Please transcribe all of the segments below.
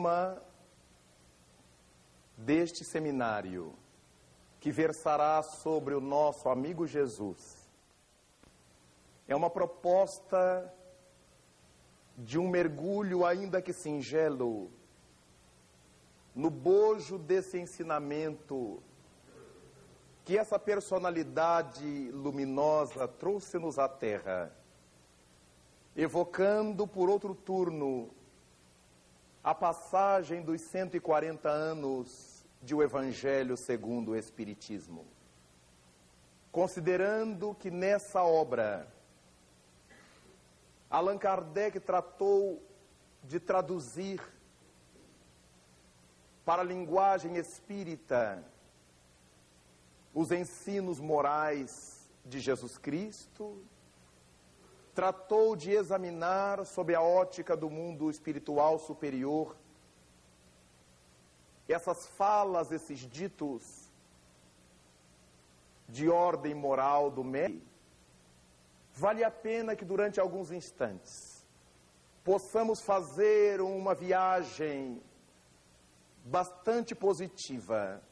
tema deste seminário, que versará sobre o nosso amigo Jesus, é uma proposta de um mergulho, ainda que singelo, no bojo desse ensinamento que essa personalidade luminosa trouxe-nos à Terra, evocando por outro turno a passagem dos 140 anos de o Evangelho segundo o Espiritismo. Considerando que nessa obra Allan Kardec tratou de traduzir para a linguagem espírita os ensinos morais de Jesus Cristo, tratou de examinar sob a ótica do mundo espiritual superior. Essas falas, esses ditos de ordem moral do meio, vale a pena que durante alguns instantes possamos fazer uma viagem bastante positiva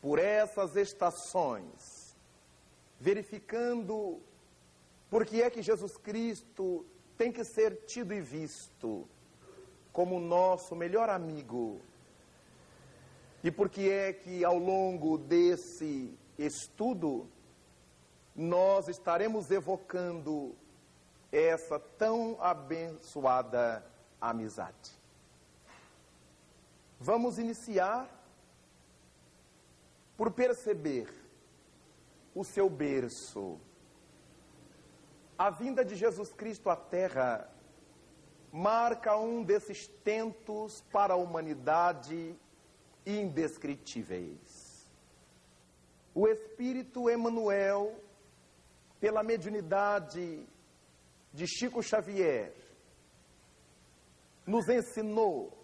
por essas estações, verificando por que é que Jesus Cristo tem que ser tido e visto como nosso melhor amigo, e por que é que ao longo desse estudo nós estaremos evocando essa tão abençoada amizade. Vamos iniciar por perceber o seu berço. A vinda de Jesus Cristo à Terra marca um desses tentos para a humanidade indescritíveis. O Espírito Emanuel, pela mediunidade de Chico Xavier, nos ensinou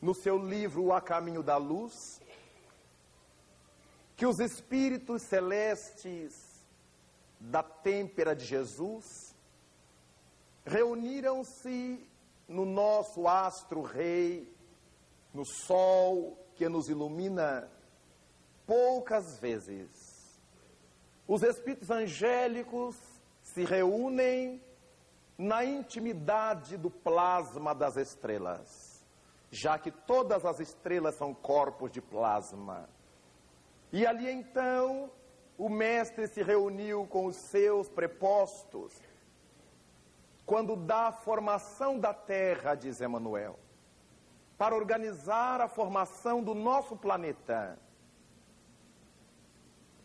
no seu livro A Caminho da Luz, que os espíritos celestes da têmpera de Jesus reuniram-se no nosso astro-rei, no sol que nos ilumina, poucas vezes. Os espíritos angélicos se reúnem na intimidade do plasma das estrelas já que todas as estrelas são corpos de plasma. E ali então o mestre se reuniu com os seus prepostos, quando dá a formação da Terra, diz Emmanuel, para organizar a formação do nosso planeta.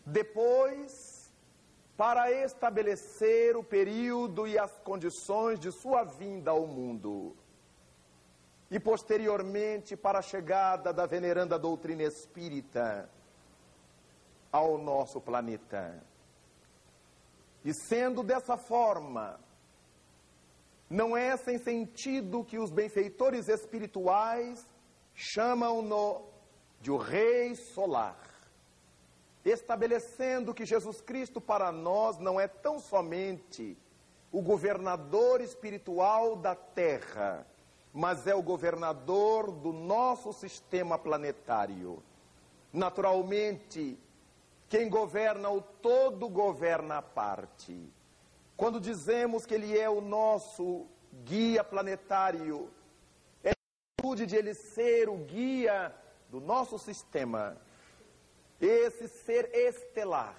Depois, para estabelecer o período e as condições de sua vinda ao mundo e posteriormente para a chegada da veneranda doutrina espírita ao nosso planeta. E sendo dessa forma, não é sem sentido que os benfeitores espirituais chamam-no de o Rei Solar, estabelecendo que Jesus Cristo para nós não é tão somente o governador espiritual da terra, mas é o governador do nosso sistema planetário. Naturalmente, quem governa o todo governa a parte. Quando dizemos que ele é o nosso guia planetário, é a atitude de ele ser o guia do nosso sistema, esse ser estelar,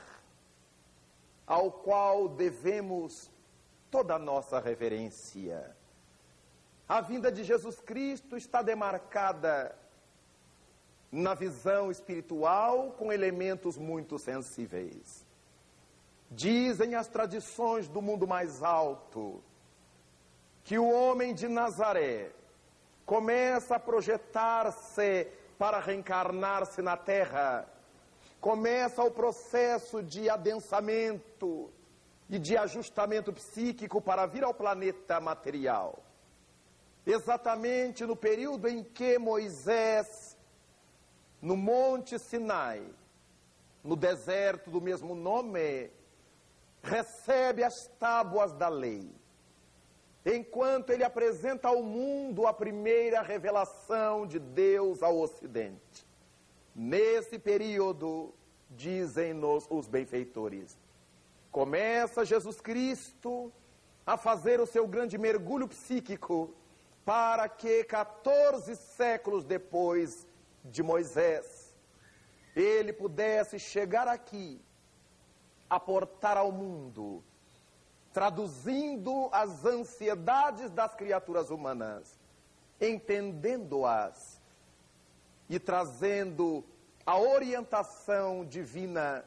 ao qual devemos toda a nossa reverência. A vinda de Jesus Cristo está demarcada na visão espiritual com elementos muito sensíveis. Dizem as tradições do mundo mais alto que o homem de Nazaré começa a projetar-se para reencarnar-se na terra, começa o processo de adensamento e de ajustamento psíquico para vir ao planeta material exatamente no período em que Moisés, no Monte Sinai, no deserto do mesmo nome, recebe as tábuas da lei. enquanto ele apresenta ao mundo a primeira revelação de Deus ao Ocidente. Nesse período, dizem-nos os benfeitores, começa Jesus Cristo a fazer o seu grande mergulho psíquico para que 14 séculos depois de Moisés, ele pudesse chegar aqui, aportar ao mundo, traduzindo as ansiedades das criaturas humanas, entendendo-as e trazendo a orientação divina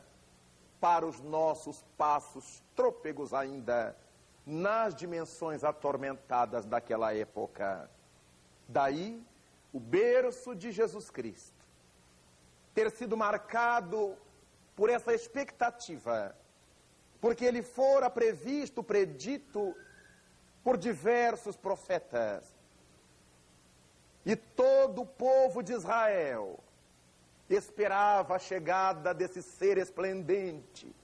para os nossos passos trôpegos ainda nas dimensões atormentadas daquela época. Daí o berço de Jesus Cristo ter sido marcado por essa expectativa, porque ele fora previsto, predito por diversos profetas. E todo o povo de Israel esperava a chegada desse ser esplendente,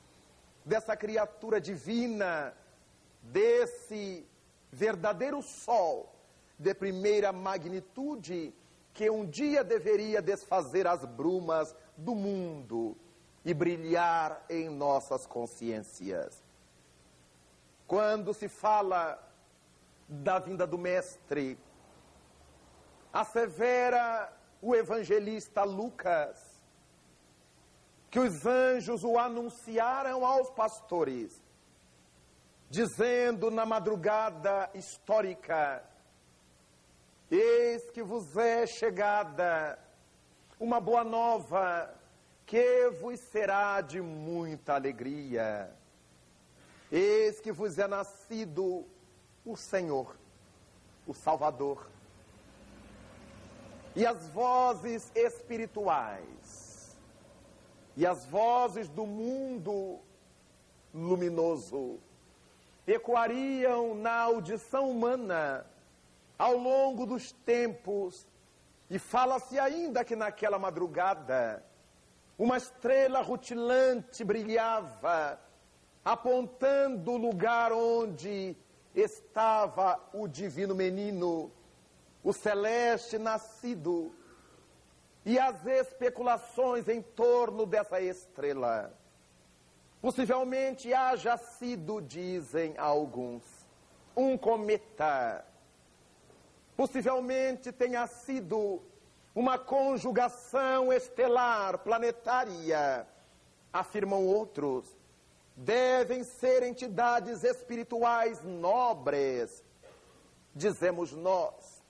dessa criatura divina desse verdadeiro sol de primeira magnitude que um dia deveria desfazer as brumas do mundo e brilhar em nossas consciências. Quando se fala da vinda do Mestre, assevera o evangelista Lucas que os anjos o anunciaram aos pastores dizendo na madrugada histórica: Eis que vos é chegada uma boa nova que vos será de muita alegria. Eis que vos é nascido o Senhor, o Salvador. E as vozes espirituais, e as vozes do mundo luminoso, ecoariam na audição humana ao longo dos tempos, e fala-se ainda que naquela madrugada uma estrela rutilante brilhava, apontando o lugar onde estava o divino menino, o celeste nascido, e as especulações em torno dessa estrela. Possivelmente haja sido, dizem alguns, um cometa. Possivelmente tenha sido uma conjugação estelar planetária, afirmam outros. Devem ser entidades espirituais nobres, dizemos nós.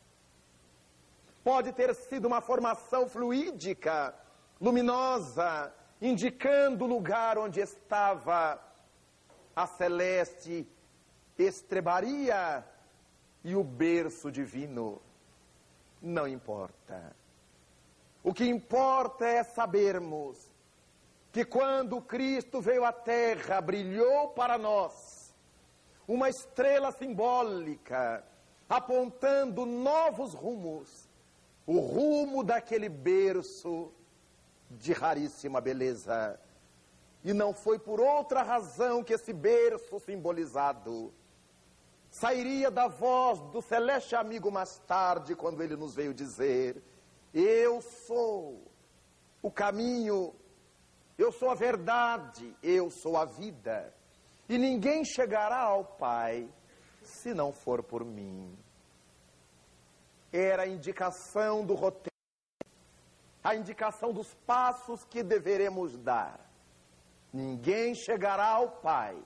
Pode ter sido uma formação fluídica, luminosa, indicando o lugar onde estava a celeste estrebaria e o berço divino. Não importa. O que importa é sabermos que quando Cristo veio à terra, brilhou para nós uma estrela simbólica, apontando novos rumos, o rumo daquele berço de raríssima beleza. E não foi por outra razão que esse berço simbolizado sairia da voz do celeste amigo mais tarde, quando ele nos veio dizer: Eu sou o caminho, eu sou a verdade, eu sou a vida, e ninguém chegará ao Pai se não for por mim. Era a indicação do roteiro a indicação dos passos que deveremos dar. Ninguém chegará ao Pai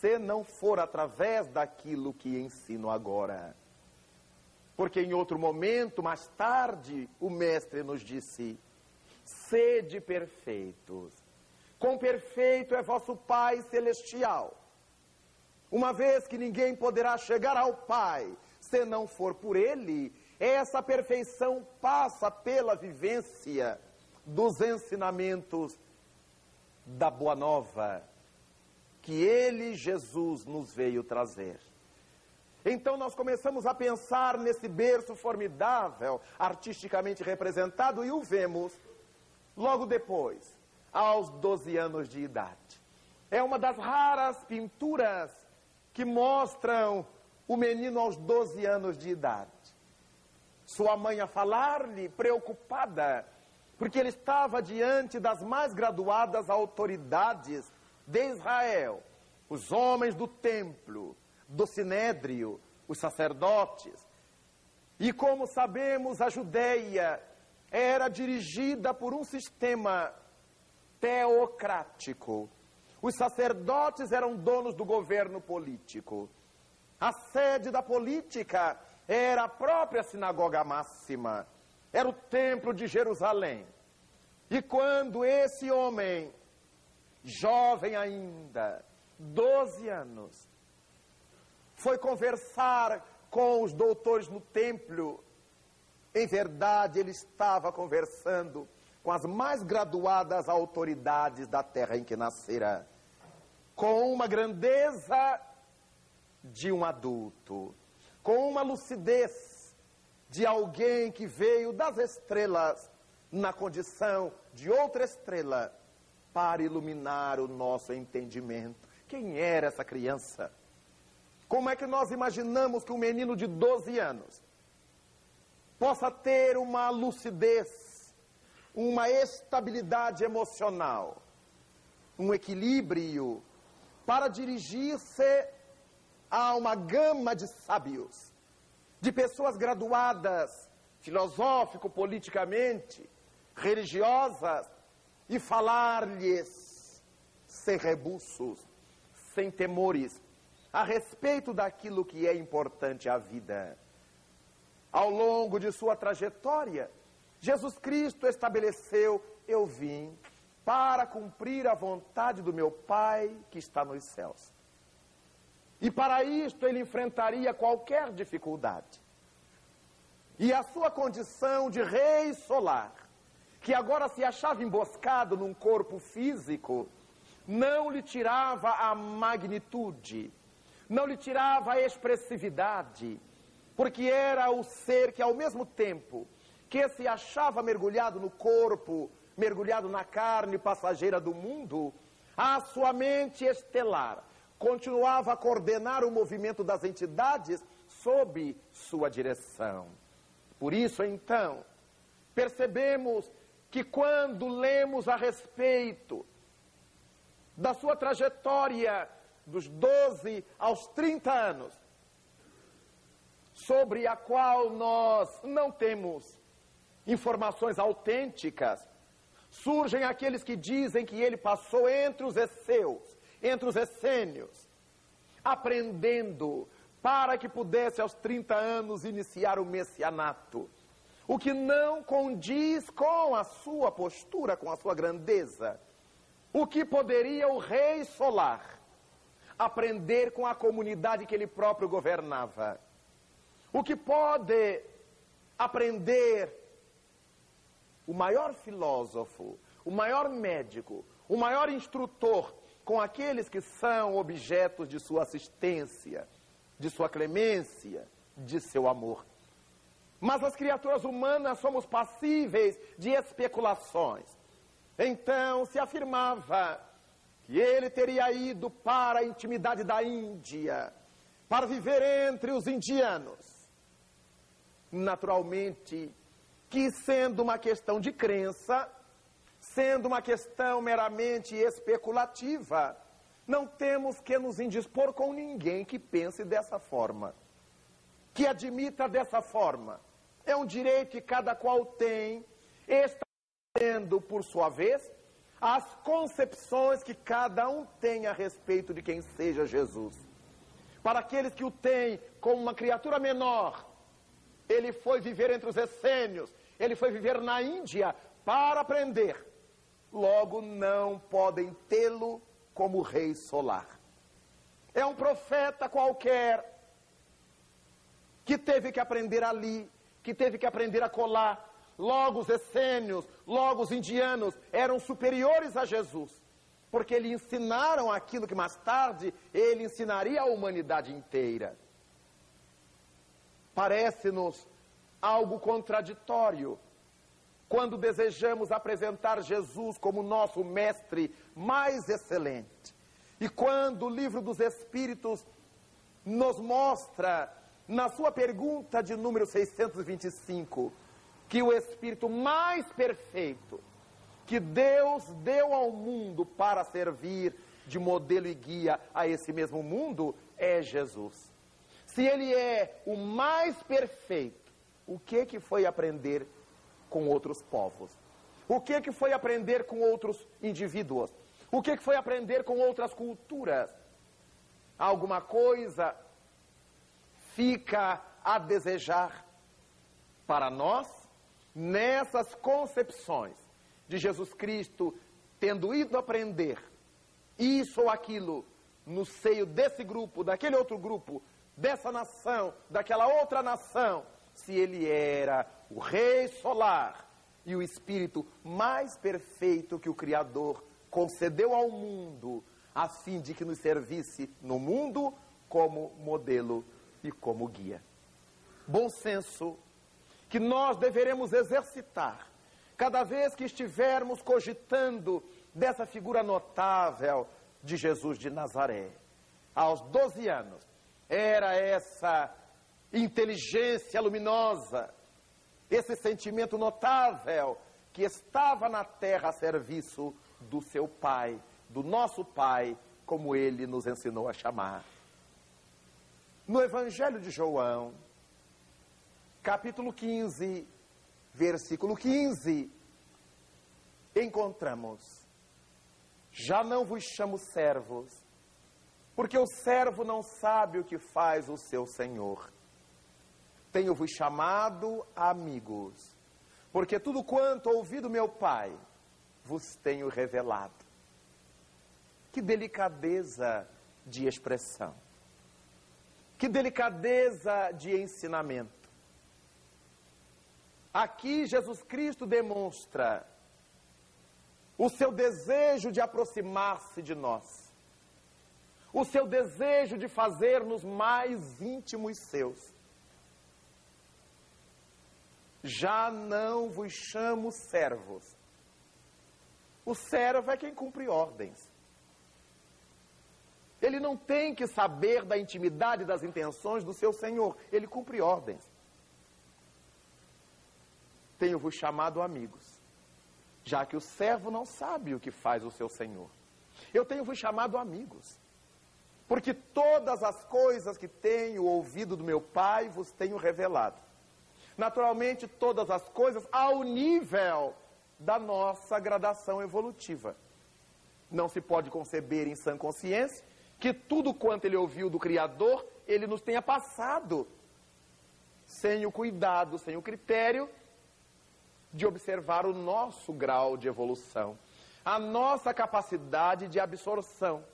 se não for através daquilo que ensino agora. Porque em outro momento, mais tarde, o Mestre nos disse: sede perfeitos. Com perfeito é vosso Pai celestial. Uma vez que ninguém poderá chegar ao Pai se não for por Ele, essa perfeição passa pela vivência dos ensinamentos da Boa Nova que ele, Jesus, nos veio trazer. Então nós começamos a pensar nesse berço formidável, artisticamente representado, e o vemos logo depois, aos 12 anos de idade. É uma das raras pinturas que mostram o menino aos 12 anos de idade. Sua mãe a falar-lhe, preocupada, porque ele estava diante das mais graduadas autoridades de Israel, os homens do templo, do sinédrio, os sacerdotes. E como sabemos, a Judéia era dirigida por um sistema teocrático. Os sacerdotes eram donos do governo político. A sede da política era a própria sinagoga máxima, era o templo de Jerusalém. E quando esse homem, jovem ainda, 12 anos, foi conversar com os doutores no templo, em verdade ele estava conversando com as mais graduadas autoridades da terra em que nascera, com uma grandeza de um adulto, com uma lucidez de alguém que veio das estrelas na condição de outra estrela para iluminar o nosso entendimento. Quem era essa criança? Como é que nós imaginamos que um menino de 12 anos possa ter uma lucidez, uma estabilidade emocional, um equilíbrio para dirigir-se a uma gama de sábios, de pessoas graduadas filosófico-politicamente, religiosas, e falar-lhes sem rebuços, sem temores, a respeito daquilo que é importante à vida. Ao longo de sua trajetória, Jesus Cristo estabeleceu: Eu vim para cumprir a vontade do meu Pai que está nos céus. E para isto ele enfrentaria qualquer dificuldade. E a sua condição de rei solar, que agora se achava emboscado num corpo físico, não lhe tirava a magnitude, não lhe tirava a expressividade, porque era o ser que ao mesmo tempo que se achava mergulhado no corpo, mergulhado na carne passageira do mundo, a sua mente estelar continuava a coordenar o movimento das entidades sob sua direção. Por isso, então, percebemos que quando lemos a respeito da sua trajetória dos 12 aos 30 anos, sobre a qual nós não temos informações autênticas, surgem aqueles que dizem que ele passou entre os Esseus entre os essênios, aprendendo para que pudesse aos 30 anos iniciar o messianato. O que não condiz com a sua postura, com a sua grandeza. O que poderia o rei solar aprender com a comunidade que ele próprio governava? O que pode aprender o maior filósofo, o maior médico, o maior instrutor com aqueles que são objetos de sua assistência, de sua clemência, de seu amor. Mas as criaturas humanas somos passíveis de especulações. Então se afirmava que ele teria ido para a intimidade da Índia, para viver entre os indianos. Naturalmente, que sendo uma questão de crença, sendo uma questão meramente especulativa. Não temos que nos indispor com ninguém que pense dessa forma, que admita dessa forma. É um direito que cada qual tem, estabelecendo, por sua vez, as concepções que cada um tem a respeito de quem seja Jesus. Para aqueles que o têm como uma criatura menor, ele foi viver entre os essênios, ele foi viver na Índia para aprender logo não podem tê-lo como rei solar. É um profeta qualquer que teve que aprender ali, que teve que aprender a colar. Logo os essênios, logo os indianos eram superiores a Jesus, porque lhe ensinaram aquilo que mais tarde ele ensinaria à humanidade inteira. Parece-nos algo contraditório quando desejamos apresentar Jesus como nosso mestre mais excelente. E quando o livro dos Espíritos nos mostra, na sua pergunta de número 625, que o Espírito mais perfeito que Deus deu ao mundo para servir de modelo e guia a esse mesmo mundo é Jesus. Se ele é o mais perfeito, o que que foi aprender com outros povos? O que que foi aprender com outros indivíduos? O que que foi aprender com outras culturas? Alguma coisa fica a desejar para nós nessas concepções de Jesus Cristo, tendo ido aprender isso ou aquilo no seio desse grupo, daquele outro grupo, dessa nação, daquela outra nação, se ele era o Rei solar e o Espírito mais perfeito que o Criador concedeu ao mundo, a fim de que nos servisse no mundo como modelo e como guia. Bom senso que nós deveremos exercitar cada vez que estivermos cogitando dessa figura notável de Jesus de Nazaré. Aos 12 anos, era essa inteligência luminosa, esse sentimento notável que estava na terra a serviço do seu Pai, do nosso Pai, como ele nos ensinou a chamar. No Evangelho de João, capítulo 15, versículo 15, encontramos: Já não vos chamo servos, porque o servo não sabe o que faz o seu senhor. Tenho-vos chamado amigos, porque tudo quanto ouvi do meu Pai vos tenho revelado. Que delicadeza de expressão. Que delicadeza de ensinamento. Aqui Jesus Cristo demonstra o seu desejo de aproximar-se de nós, o seu desejo de fazer-nos mais íntimos seus. Já não vos chamo servos. O servo é quem cumpre ordens. Ele não tem que saber da intimidade das intenções do seu senhor, ele cumpre ordens. Tenho-vos chamado amigos, já que o servo não sabe o que faz o seu senhor. Eu tenho-vos chamado amigos, porque todas as coisas que tenho ouvido do meu Pai vos tenho revelado. Naturalmente, todas as coisas ao nível da nossa gradação evolutiva. Não se pode conceber em sã consciência que tudo quanto ele ouviu do Criador, ele nos tenha passado, sem o cuidado, sem o critério de observar o nosso grau de evolução, a nossa capacidade de absorção,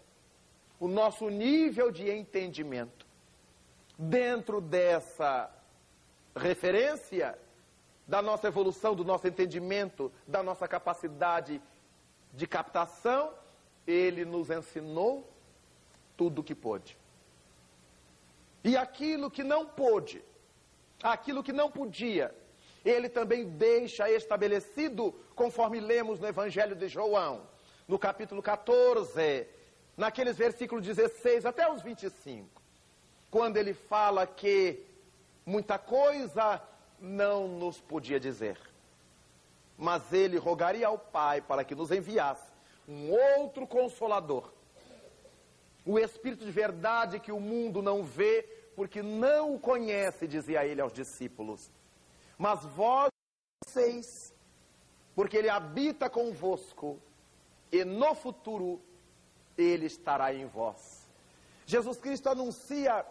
o nosso nível de entendimento. Dentro dessa referência da nossa evolução, do nosso entendimento, da nossa capacidade de captação, ele nos ensinou tudo o que pôde. E aquilo que não pôde, aquilo que não podia, ele também deixa estabelecido, conforme lemos no Evangelho de João, no capítulo 14, naqueles versículos 16 até os 25, quando ele fala que muita coisa não nos podia dizer, mas ele rogaria ao Pai para que nos enviasse um outro consolador, o Espírito de verdade que o mundo não vê, porque não o conhece, dizia ele aos discípulos mas vós seis, porque ele habita convosco, e no futuro ele estará em vós. Jesus Cristo anuncia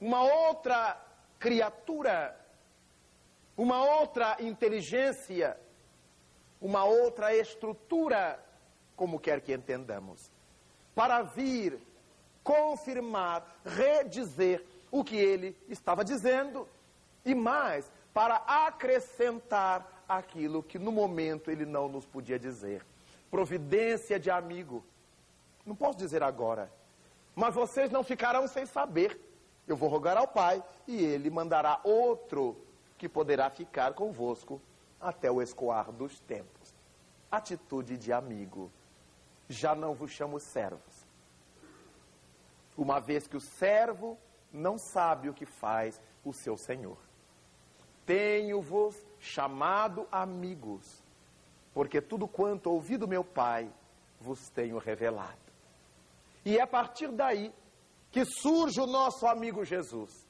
uma outra criatura, uma outra inteligência, uma outra estrutura, como quer que entendamos, para vir confirmar, redizer o que ele estava dizendo. E mais, para acrescentar aquilo que no momento ele não nos podia dizer. Providência de amigo. Não posso dizer agora, mas vocês não ficarão sem saber. Eu vou rogar ao Pai e ele mandará outro que poderá ficar convosco até o escoar dos tempos. Atitude de amigo. Já não vos chamo servos. uma vez que o servo não sabe o que faz o seu senhor. Tenho-vos chamado amigos, porque tudo quanto ouvi do meu Pai vos tenho revelado. E é a partir daí que surge o nosso amigo Jesus,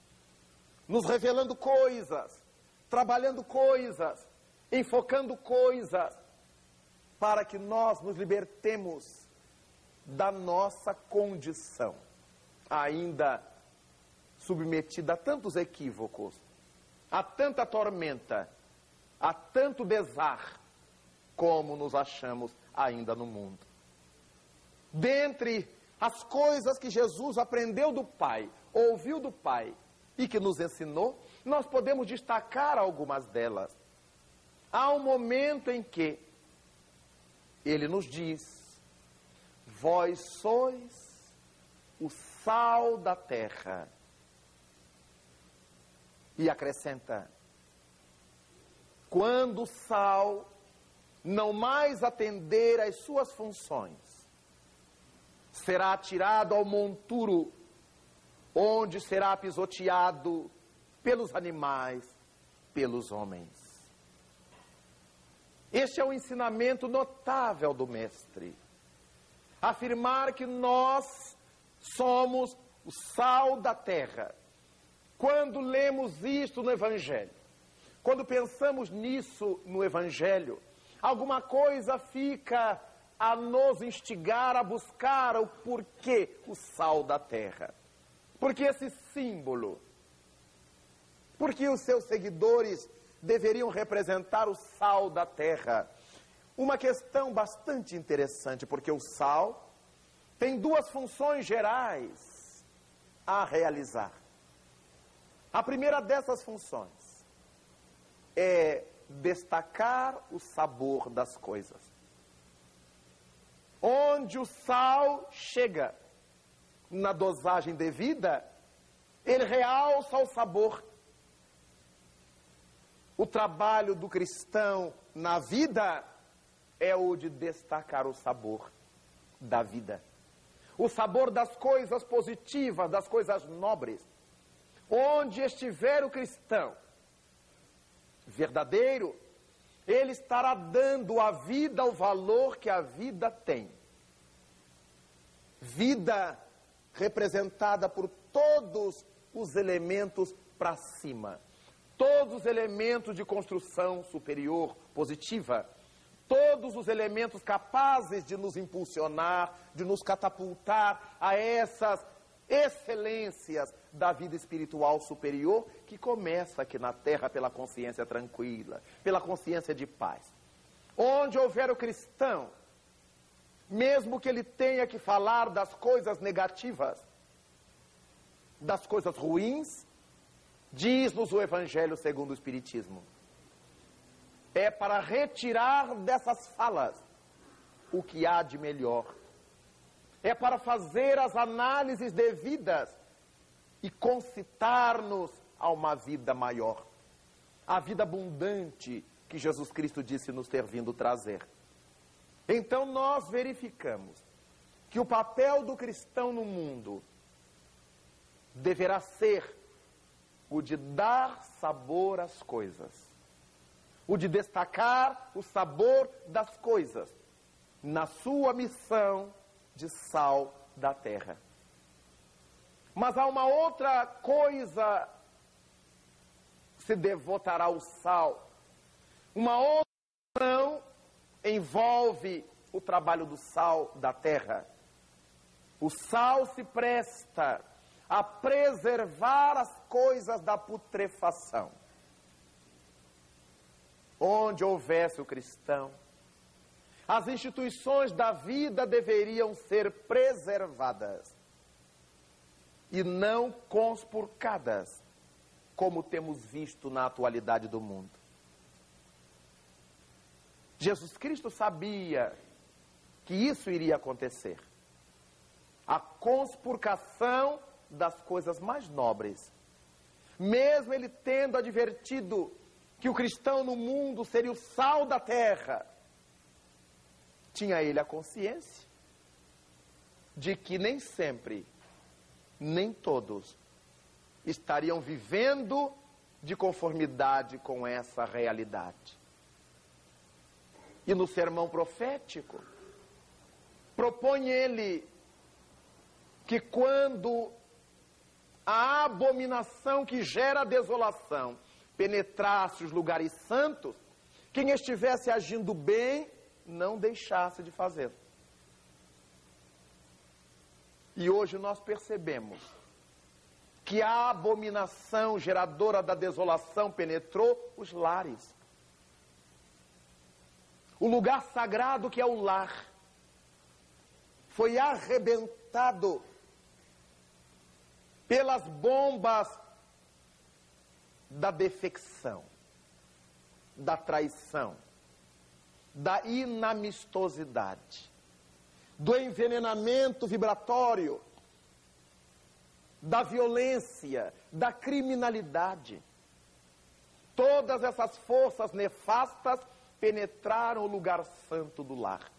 nos revelando coisas, trabalhando coisas, enfocando coisas, para que nós nos libertemos da nossa condição, ainda submetida a tantos equívocos, a tanta tormenta, a tanto besar, como nos achamos ainda no mundo. Dentre as coisas que Jesus aprendeu do Pai, ouviu do Pai e que nos ensinou, nós podemos destacar algumas delas. Há um momento em que ele nos diz: Vós sois o sal da terra. E acrescenta: Quando o sal não mais atender às suas funções, será atirado ao monturo, onde será pisoteado pelos animais, pelos homens. Este é o um ensinamento notável do Mestre. Afirmar que nós somos o sal da terra. Quando lemos isto no Evangelho, quando pensamos nisso no Evangelho, alguma coisa fica a nos instigar a buscar o porquê o sal da terra. Porque esse símbolo, porque os seus seguidores deveriam representar o sal da terra. Uma questão bastante interessante, porque o sal tem duas funções gerais a realizar. A primeira dessas funções é destacar o sabor das coisas. Onde o sal chega na dosagem devida, ele realça o sabor. O trabalho do cristão na vida é o de destacar o sabor da vida. O sabor das coisas positivas, das coisas nobres. Onde estiver o cristão verdadeiro, ele estará dando à vida o valor que a vida tem. Vida representada por todos os elementos para cima. Todos os elementos de construção superior positiva. Todos os elementos capazes de nos impulsionar, de nos catapultar a essas excelências da vida espiritual superior que começa aqui na terra pela consciência tranquila, pela consciência de paz. Onde houver o cristão, mesmo que ele tenha que falar das coisas negativas, das coisas ruins, diz-nos o Evangelho segundo o Espiritismo. É para retirar dessas falas o que há de melhor. É para fazer as análises devidas e concitar-nos a uma vida maior. A vida abundante que Jesus Cristo disse nos ter vindo trazer. Então nós verificamos que o papel do cristão no mundo deverá ser o de dar sabor às coisas, o de destacar o sabor das coisas na sua missão de sal da terra. Mas há uma outra coisa se devotará ao sal. Uma outra ação envolve o trabalho do sal da terra. O sal se presta a preservar as coisas da putrefação. Onde houvesse o cristão, as instituições da vida deveriam ser preservadas e não conspurcadas, como temos visto na atualidade do mundo. Jesus Cristo sabia que isso iria acontecer. A conspurcação das coisas mais nobres. Mesmo ele tendo advertido que o cristão no mundo seria o sal da terra, tinha ele a consciência de que nem sempre nem todos estariam vivendo de conformidade com essa realidade. E no sermão profético, propõe ele que quando a abominação que gera desolação penetrasse os lugares santos, quem estivesse agindo bem não deixasse de fazê-lo. E hoje nós percebemos que a abominação geradora da desolação penetrou os lares. O lugar sagrado que é o lar foi arrebentado pelas bombas da defecção, da traição, da inamistosidade, do envenenamento vibratório, da violência, da criminalidade. Todas essas forças nefastas penetraram o lugar santo do lar.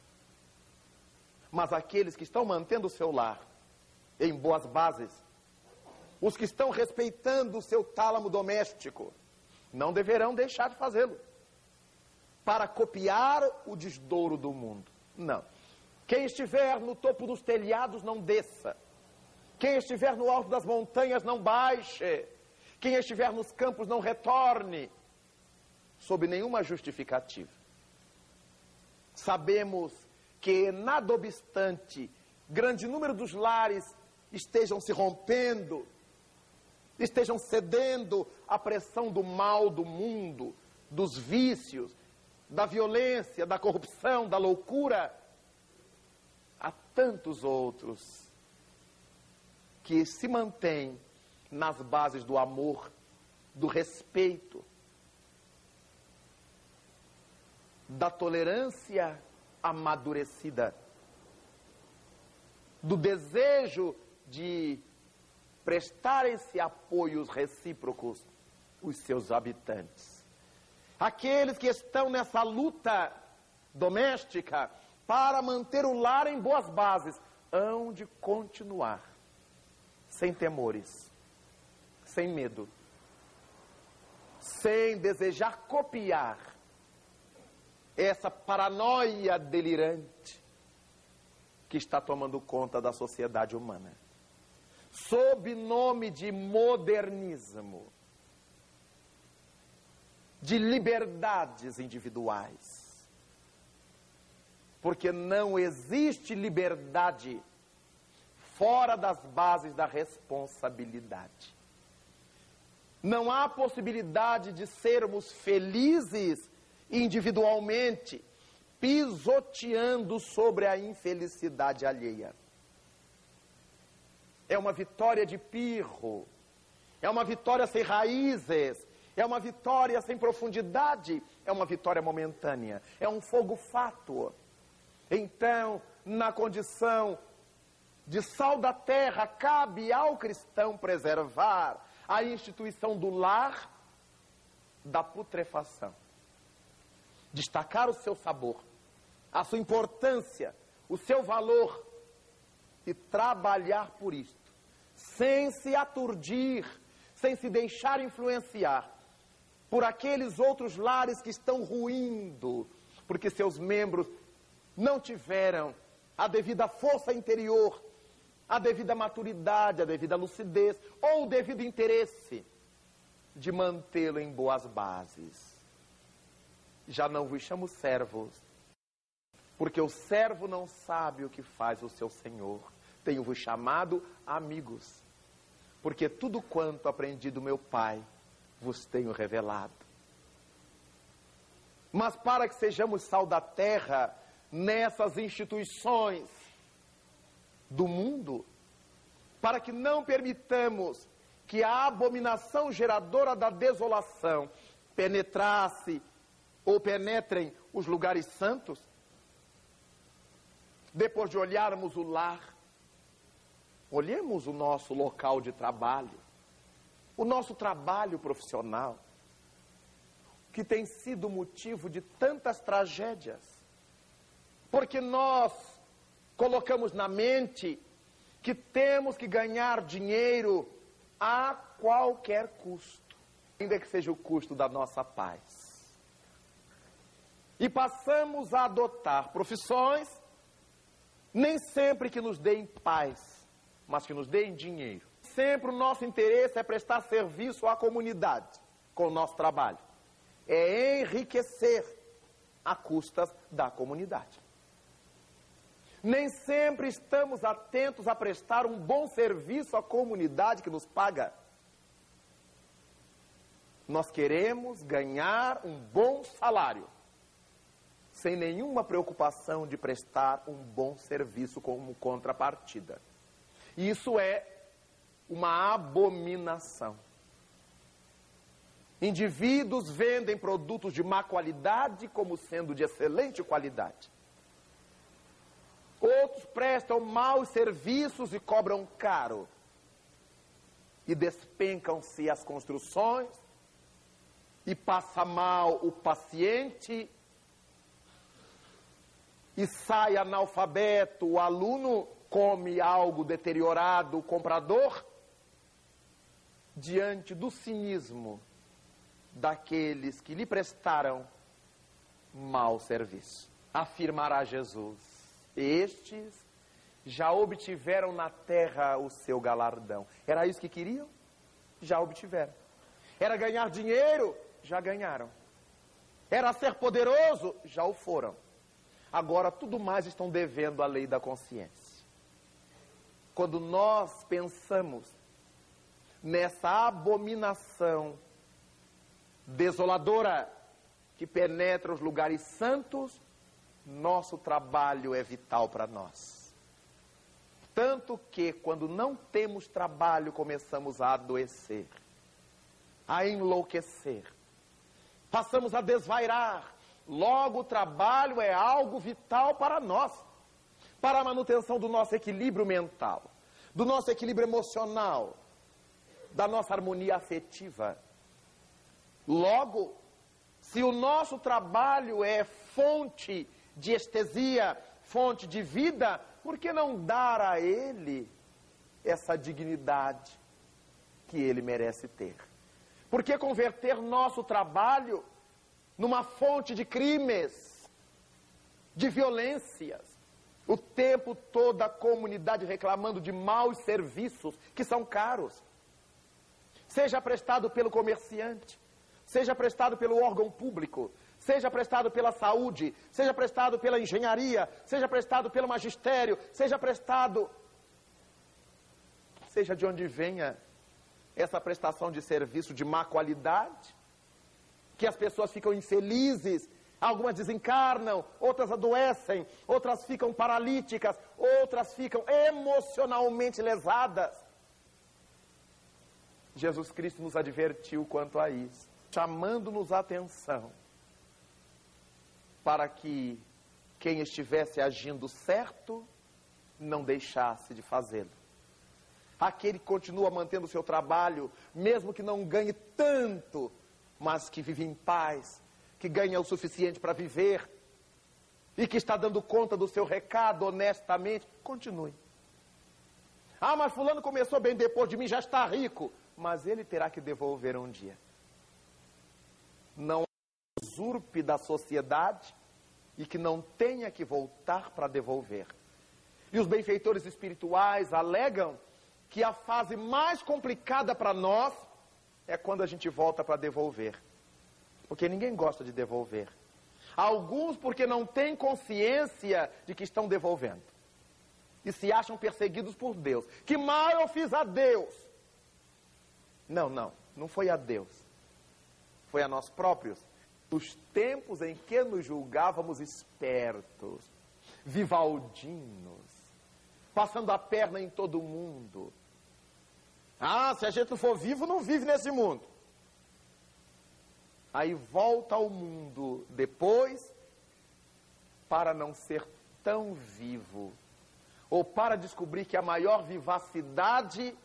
Mas aqueles que estão mantendo o seu lar em boas bases, os que estão respeitando o seu tálamo doméstico, não deverão deixar de fazê-lo para copiar o desdouro do mundo. Não. Quem estiver no topo dos telhados, não desça. Quem estiver no alto das montanhas, não baixe. Quem estiver nos campos, não retorne. Sob nenhuma justificativa. Sabemos que, nada obstante, grande número dos lares estejam se rompendo, estejam cedendo à pressão do mal do mundo, dos vícios, da violência, da corrupção, da loucura, há tantos outros que se mantêm nas bases do amor, do respeito, da tolerância amadurecida, do desejo de prestarem-se apoios recíprocos os seus habitantes. Aqueles que estão nessa luta doméstica para manter o lar em boas bases, hão de continuar sem temores, sem medo, sem desejar copiar essa paranoia delirante que está tomando conta da sociedade humana sob nome de modernismo, de liberdades individuais. Porque não existe liberdade fora das bases da responsabilidade. Não há possibilidade de sermos felizes individualmente, pisoteando sobre a infelicidade alheia é uma vitória de pirro, é uma vitória sem raízes, é uma vitória sem profundidade, é uma vitória momentânea, é um fogo fátuo. Então, na condição de sal da terra, cabe ao cristão preservar a instituição do lar da putrefação. Destacar o seu sabor, a sua importância, o seu valor e trabalhar por isto sem se aturdir, sem se deixar influenciar por aqueles outros lares que estão ruindo, porque seus membros não tiveram a devida força interior, a devida maturidade, a devida lucidez ou o devido interesse de mantê-lo em boas bases. Já não vos chamo servos, porque o servo não sabe o que faz o seu senhor. Tenho-vos chamado amigos porque tudo quanto aprendi do meu Pai vos tenho revelado. Mas para que sejamos sal da terra nessas instituições do mundo, para que não permitamos que a abominação geradora da desolação penetrasse ou penetrem os lugares santos, depois de olharmos o lar, Olhemos o nosso local de trabalho, o nosso trabalho profissional, que tem sido motivo de tantas tragédias, porque nós colocamos na mente que temos que ganhar dinheiro a qualquer custo, ainda que seja o custo da nossa paz. E passamos a adotar profissões nem sempre que nos deem paz, mas que nos deem dinheiro. Sempre o nosso interesse é prestar serviço à comunidade com o nosso trabalho. É enriquecer a custas da comunidade. Nem sempre estamos atentos a prestar um bom serviço à comunidade que nos paga. Nós queremos ganhar um bom salário, sem nenhuma preocupação de prestar um bom serviço como contrapartida. Isso é uma abominação. Indivíduos vendem produtos de má qualidade como sendo de excelente qualidade. Outros prestam maus serviços e cobram caro. E despencam-se as construções, e passa mal o paciente, e sai analfabeto o aluno, come algo deteriorado o comprador, diante do cinismo daqueles que lhe prestaram mau serviço. Afirmará Jesus: Estes já obtiveram na terra o seu galardão. Era isso que queriam? Já obtiveram. Era ganhar dinheiro? Já ganharam. Era ser poderoso? Já o foram. Agora tudo mais estão devendo à lei da consciência. Quando nós pensamos nessa abominação desoladora que penetra os lugares santos, nosso trabalho é vital para nós. Tanto que, quando não temos trabalho, começamos a adoecer, a enlouquecer, passamos a desvairar. Logo, o trabalho é algo vital para nós, para a manutenção do nosso equilíbrio mental, do nosso equilíbrio emocional, da nossa harmonia afetiva. Logo, se o nosso trabalho é fonte de estesia, fonte de vida, por que não dar a ele essa dignidade que ele merece ter? Por que converter nosso trabalho numa fonte de crimes, de violências? O tempo todo a comunidade reclamando de maus serviços que são caros. Seja prestado pelo comerciante, seja prestado pelo órgão público, seja prestado pela saúde, seja prestado pela engenharia, seja prestado pelo magistério, seja prestado, seja de onde venha essa prestação de serviço de má qualidade, que as pessoas ficam infelizes, algumas desencarnam, outras adoecem, outras ficam paralíticas, outras ficam emocionalmente lesadas. Jesus Cristo nos advertiu quanto a isso chamando-nos a atenção para que quem estivesse agindo certo não deixasse de fazê-lo. Aquele que continua mantendo o seu trabalho, mesmo que não ganhe tanto, mas que vive em paz, que ganha o suficiente para viver e que está dando conta do seu recado honestamente, continue. Ah, mas fulano começou bem depois de mim, já está rico, mas ele terá que devolver um dia não usurpe da sociedade e que não tenha que voltar para devolver. E os benfeitores espirituais alegam que a fase mais complicada para nós é quando a gente volta para devolver. Porque ninguém gosta de devolver. Alguns porque não têm consciência de que estão devolvendo. E se acham perseguidos por Deus. Que mal eu fiz a Deus? Não, não, não foi a Deus foi a nós próprios. Os tempos em que nos julgávamos espertos, vivaldinos, passando a perna em todo mundo. Ah, se a gente não for vivo, não vive nesse mundo. Aí volta ao mundo depois para não ser tão vivo, ou para descobrir que a maior vivacidade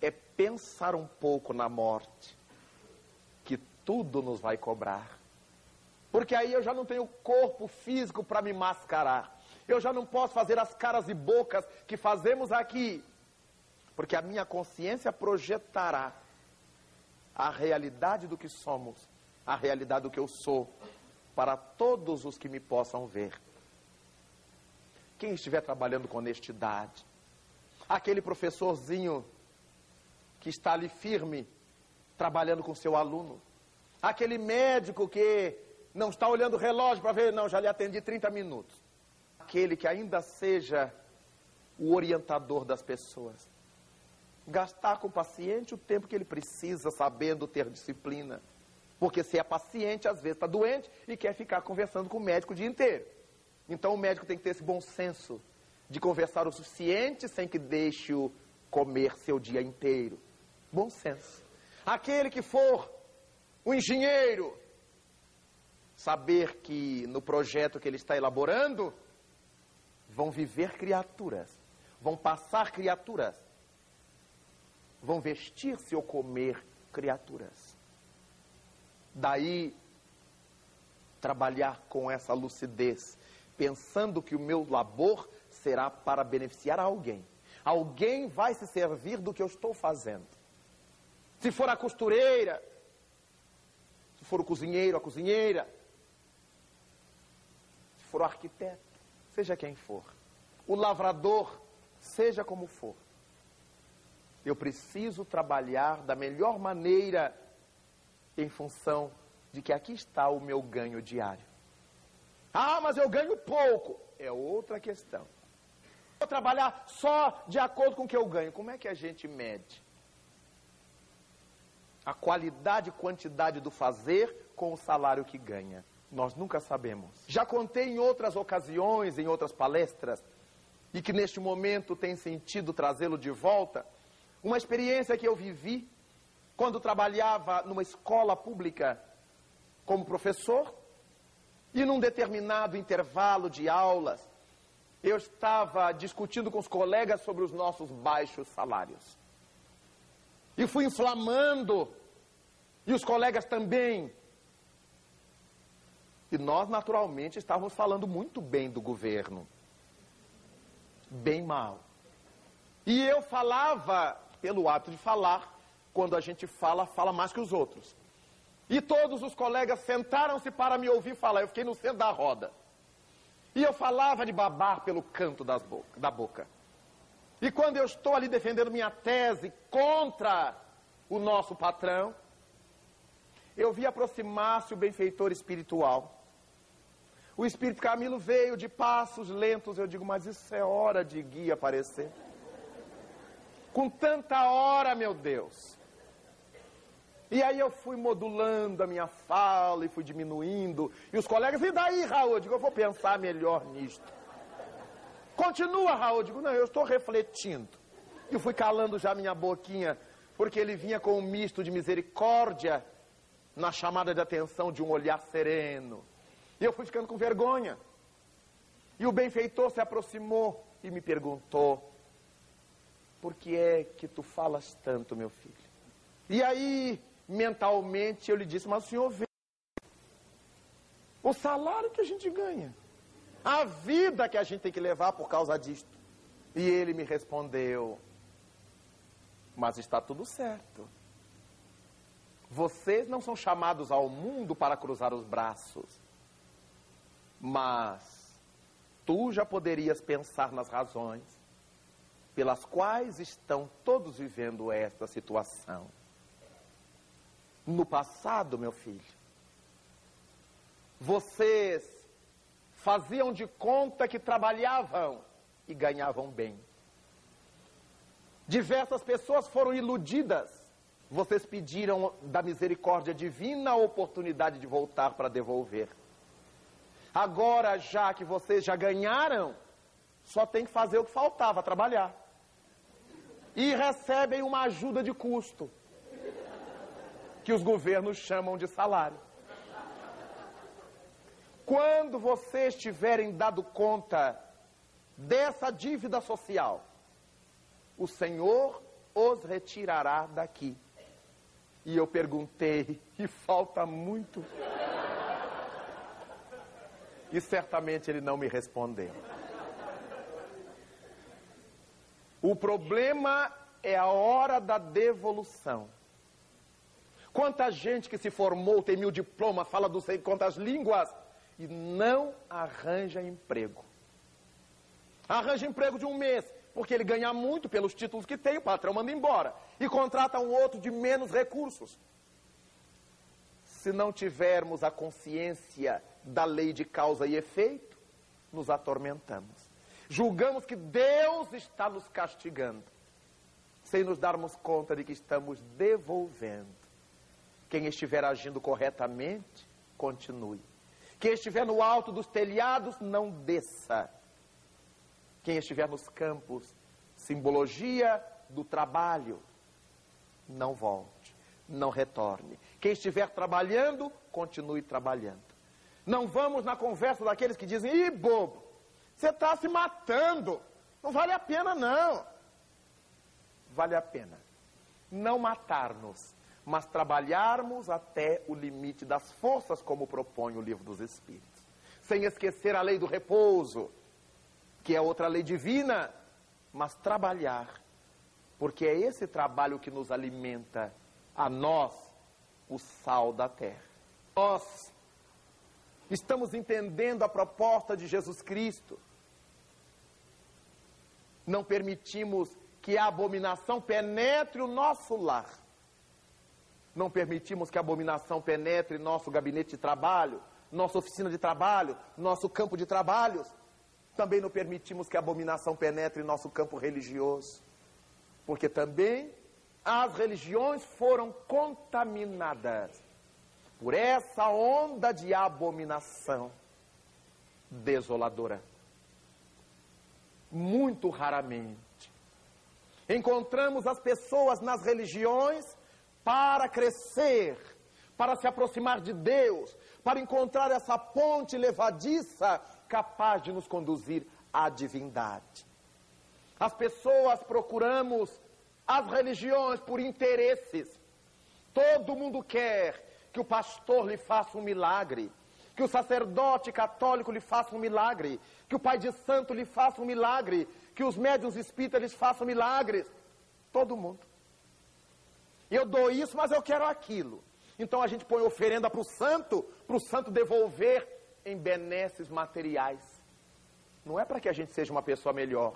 é pensar um pouco na morte tudo nos vai cobrar. Porque aí eu já não tenho corpo físico para me mascarar. Eu já não posso fazer as caras e bocas que fazemos aqui, porque a minha consciência projetará a realidade do que somos, a realidade do que eu sou, para todos os que me possam ver. Quem estiver trabalhando com honestidade, aquele professorzinho que está ali firme, trabalhando com seu aluno, aquele médico que não está olhando o relógio para ver, não, já lhe atendi 30 minutos. Aquele que ainda seja o orientador das pessoas. Gastar com o paciente o tempo que ele precisa, sabendo ter disciplina. Porque se é paciente, às vezes está doente e quer ficar conversando com o médico o dia inteiro. Então o médico tem que ter esse bom senso de conversar o suficiente sem que deixe-o comer seu dia inteiro. Bom senso. Aquele que for o engenheiro, saber que no projeto que ele está elaborando vão viver criaturas, vão passar criaturas, vão vestir-se ou comer criaturas. Daí, trabalhar com essa lucidez, pensando que o meu labor será para beneficiar alguém. Alguém vai se servir do que eu estou fazendo. Se for a costureira, se for o cozinheiro, a cozinheira, se for o arquiteto, seja quem for, o lavrador, seja como for, eu preciso trabalhar da melhor maneira em função de que aqui está o meu ganho diário. Ah, mas eu ganho pouco. É outra questão. Vou trabalhar só de acordo com o que eu ganho. Como é que a gente mede? A qualidade e quantidade do fazer com o salário que ganha. Nós nunca sabemos. Já contei em outras ocasiões, em outras palestras, e que neste momento tem sentido trazê-lo de volta, uma experiência que eu vivi quando trabalhava numa escola pública como professor, e num determinado intervalo de aulas, eu estava discutindo com os colegas sobre os nossos baixos salários. E fui inflamando, e os colegas também. E nós, naturalmente, estávamos falando muito bem do governo. Bem mal. E eu falava, pelo hábito de falar, quando a gente fala, fala mais que os outros. E todos os colegas sentaram-se para me ouvir falar. Eu fiquei no centro da roda. E eu falava de babar pelo canto boca, da boca. E quando eu estou ali defendendo minha tese contra o nosso patrão, eu vi aproximar-se o benfeitor espiritual. O espírito Camilo veio de passos lentos. Eu digo, mas isso é hora de guia aparecer. Com tanta hora, meu Deus. E aí eu fui modulando a minha fala e fui diminuindo. E os colegas, e daí, Raul? Eu digo, eu vou pensar melhor nisto. Continua, Raul. Eu digo, não, eu estou refletindo. E fui calando já minha boquinha, porque ele vinha com um misto de misericórdia na chamada de atenção de um olhar sereno. E eu fui ficando com vergonha. E o benfeitor se aproximou e me perguntou: Por que é que tu falas tanto, meu filho? E aí mentalmente eu lhe disse, mas o senhor vê o salário que a gente ganha, a vida que a gente tem que levar por causa disto. E ele me respondeu, mas está tudo certo. Vocês não são chamados ao mundo para cruzar os braços, mas tu já poderias pensar nas razões pelas quais estão todos vivendo esta situação. No passado, meu filho, vocês faziam de conta que trabalhavam e ganhavam bem. Diversas pessoas foram iludidas. Vocês pediram da misericórdia divina a oportunidade de voltar para devolver. Agora, já que vocês já ganharam, só tem que fazer o que faltava, trabalhar. E recebem uma ajuda de custo que os governos chamam de salário. Quando vocês tiverem dado conta dessa dívida social, o Senhor os retirará daqui. E eu perguntei, e falta muito? E certamente ele não me respondeu. O problema é a hora da devolução. Quanta gente que se formou, tem mil diplomas, fala não sei quantas línguas e não arranja emprego. Arranja emprego de um mês, porque ele ganha muito pelos títulos que tem, o patrão manda embora. E contrata um outro de menos recursos. Se não tivermos a consciência da lei de causa e efeito, nos atormentamos. Julgamos que Deus está nos castigando, sem nos darmos conta de que estamos devolvendo. Quem estiver agindo corretamente, continue. Quem estiver no alto dos telhados, não desça. Quem estiver nos campos, simbologia do trabalho, não volte, não retorne. Quem estiver trabalhando, continue trabalhando. Não vamos na conversa daqueles que dizem, ih, bobo, você está se matando. Não vale a pena, não. Vale a pena não matar-nos, mas trabalharmos até o limite das forças, como propõe o livro dos Espíritos. Sem esquecer a lei do repouso, que é outra lei divina, mas trabalhar, porque é esse trabalho que nos alimenta a nós, o sal da terra. Nós estamos entendendo a proposta de Jesus Cristo não permitimos que a abominação penetre o nosso lar. Não permitimos que a abominação penetre nosso gabinete de trabalho, nossa oficina de trabalho, nosso campo de trabalhos. Também não permitimos que a abominação penetre nosso campo religioso. Porque também as religiões foram contaminadas por essa onda de abominação desoladora muito raramente. Encontramos as pessoas nas religiões para crescer, para se aproximar de Deus, para encontrar essa ponte levadiça capaz de nos conduzir à divindade. As pessoas procuramos as religiões por interesses. Todo mundo quer que o pastor lhe faça um milagre que o sacerdote católico lhe faça um milagre, que o pai de santo lhe faça um milagre, que os médiuns espíritas lhes façam milagres. Todo mundo. Eu dou isso, mas eu quero aquilo. Então a gente põe oferenda para o santo, para o santo devolver em benesses materiais. Não é para que a gente seja uma pessoa melhor.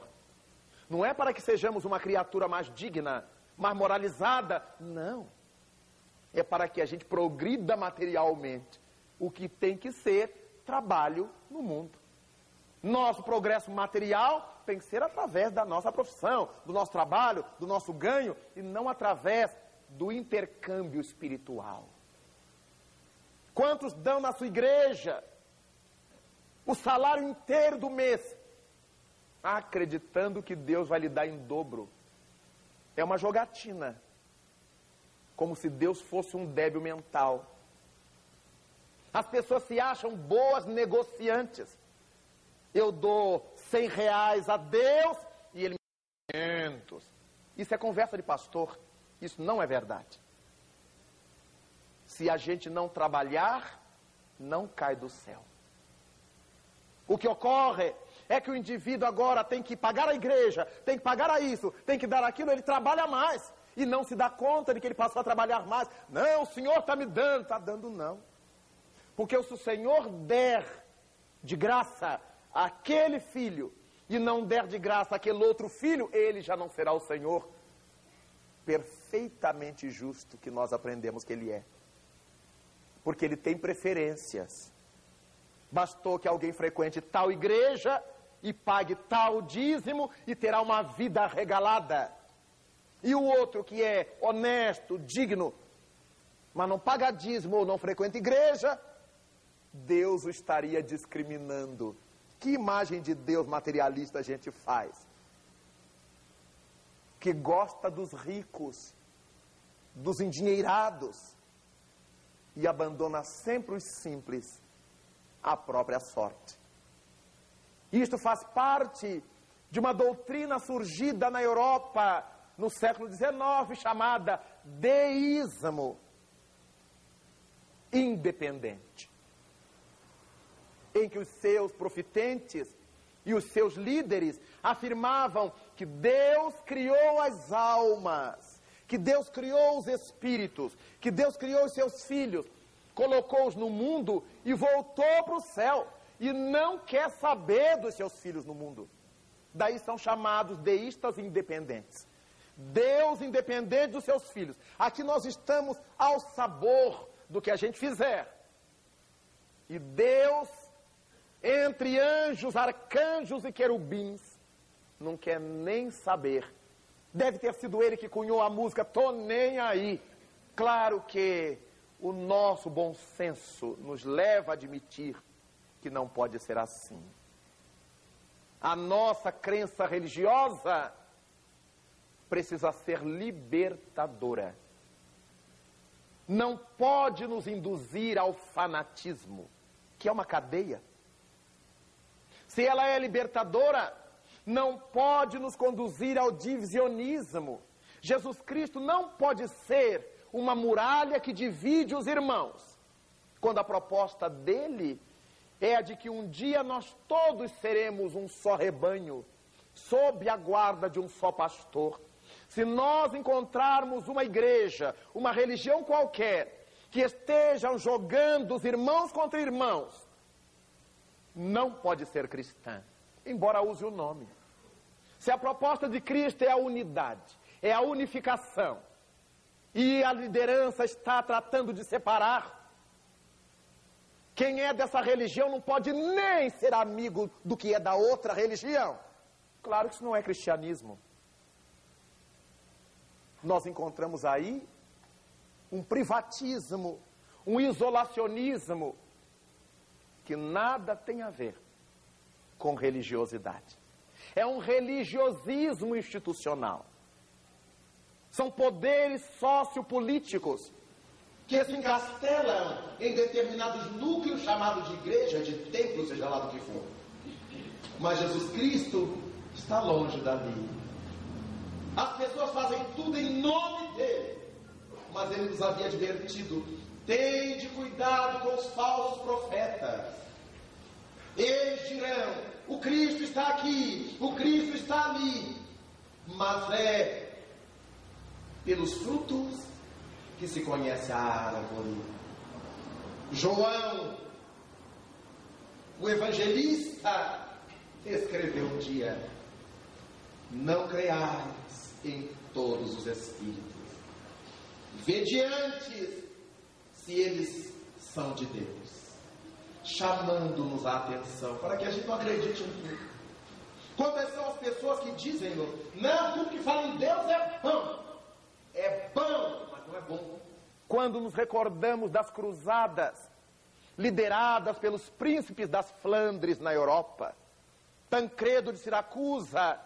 Não é para que sejamos uma criatura mais digna, mais moralizada. Não. É para que a gente progrida materialmente o que tem que ser trabalho no mundo. Nosso progresso material tem que ser através da nossa profissão, do nosso trabalho, do nosso ganho, e não através do intercâmbio espiritual. Quantos dão na sua igreja o salário inteiro do mês, acreditando que Deus vai lhe dar em dobro? É uma jogatina, como se Deus fosse um débil mental as pessoas se acham boas negociantes. Eu dou 100 reais a Deus e ele me 500. Isso é conversa de pastor. Isso não é verdade. Se a gente não trabalhar, não cai do céu. O que ocorre é que o indivíduo agora tem que pagar a igreja, tem que pagar a isso, tem que dar aquilo, ele trabalha mais e não se dá conta de que ele passou a trabalhar mais. Não, o Senhor está me dando, está dando não. Porque se o Senhor der de graça aquele filho e não der de graça aquele outro filho, ele já não será o Senhor perfeitamente justo que nós aprendemos que ele é. Porque ele tem preferências. Bastou que alguém frequente tal igreja e pague tal dízimo e terá uma vida regalada. E o outro que é honesto, digno, mas não paga dízimo ou não frequenta igreja, Deus o estaria discriminando. Que imagem de Deus materialista a gente faz? Que gosta dos ricos, dos endinheirados, e abandona sempre os simples à própria sorte. Isto faz parte de uma doutrina surgida na Europa no século XIX, chamada deísmo independente em que os seus profitentes e os seus líderes afirmavam que Deus criou as almas, que Deus criou os espíritos, que Deus criou os seus filhos, colocou-os no mundo e voltou para o céu e não quer saber dos seus filhos no mundo. Daí são chamados deístas independentes. Deus independente dos seus filhos. Aqui nós estamos ao sabor do que a gente fizer. E Deus, entre anjos, arcanjos e querubins, não quer nem saber. Deve ter sido ele que cunhou a música Tô Nem Aí. Claro que o nosso bom senso nos leva a admitir que não pode ser assim. A nossa crença religiosa precisa ser libertadora. Não pode nos induzir ao fanatismo, que é uma cadeia. Se ela é libertadora, não pode nos conduzir ao divisionismo. Jesus Cristo não pode ser uma muralha que divide os irmãos, quando a proposta dele é a de que um dia nós todos seremos um só rebanho, sob a guarda de um só pastor. Se nós encontrarmos uma igreja, uma religião qualquer, que estejam jogando os irmãos contra irmãos, não pode ser cristã, embora use o nome. Se a proposta de Cristo é a unidade, é a unificação, e a liderança está tratando de separar, quem é dessa religião não pode nem ser amigo do que é da outra religião. Claro que isso não é cristianismo. Nós encontramos aí um privatismo, um isolacionismo que nada tem a ver com religiosidade. É um religiosismo institucional. São poderes sociopolíticos que se encastelam em determinados núcleos chamados de igreja, de templo, seja lá do que for. Mas Jesus Cristo está longe dali. As pessoas fazem tudo em nome dele. Mas ele nos havia advertido: tende cuidado com os falsos profetas. Eles dirão: o Cristo está aqui, o Cristo está ali. Mas é pelos frutos que se conhece a árvore. João, o evangelista, escreveu um dia: Não creiais em todos os espíritos. Vede antes se eles são de Deus, chamando-nos a atenção para que a gente não acredite em tudo. Quantas são as pessoas que dizem, não, tudo que fala em Deus é pão. É pão, não é bom. Quando nos recordamos das cruzadas lideradas pelos príncipes das Flandres na Europa, Tancredo de Siracusa,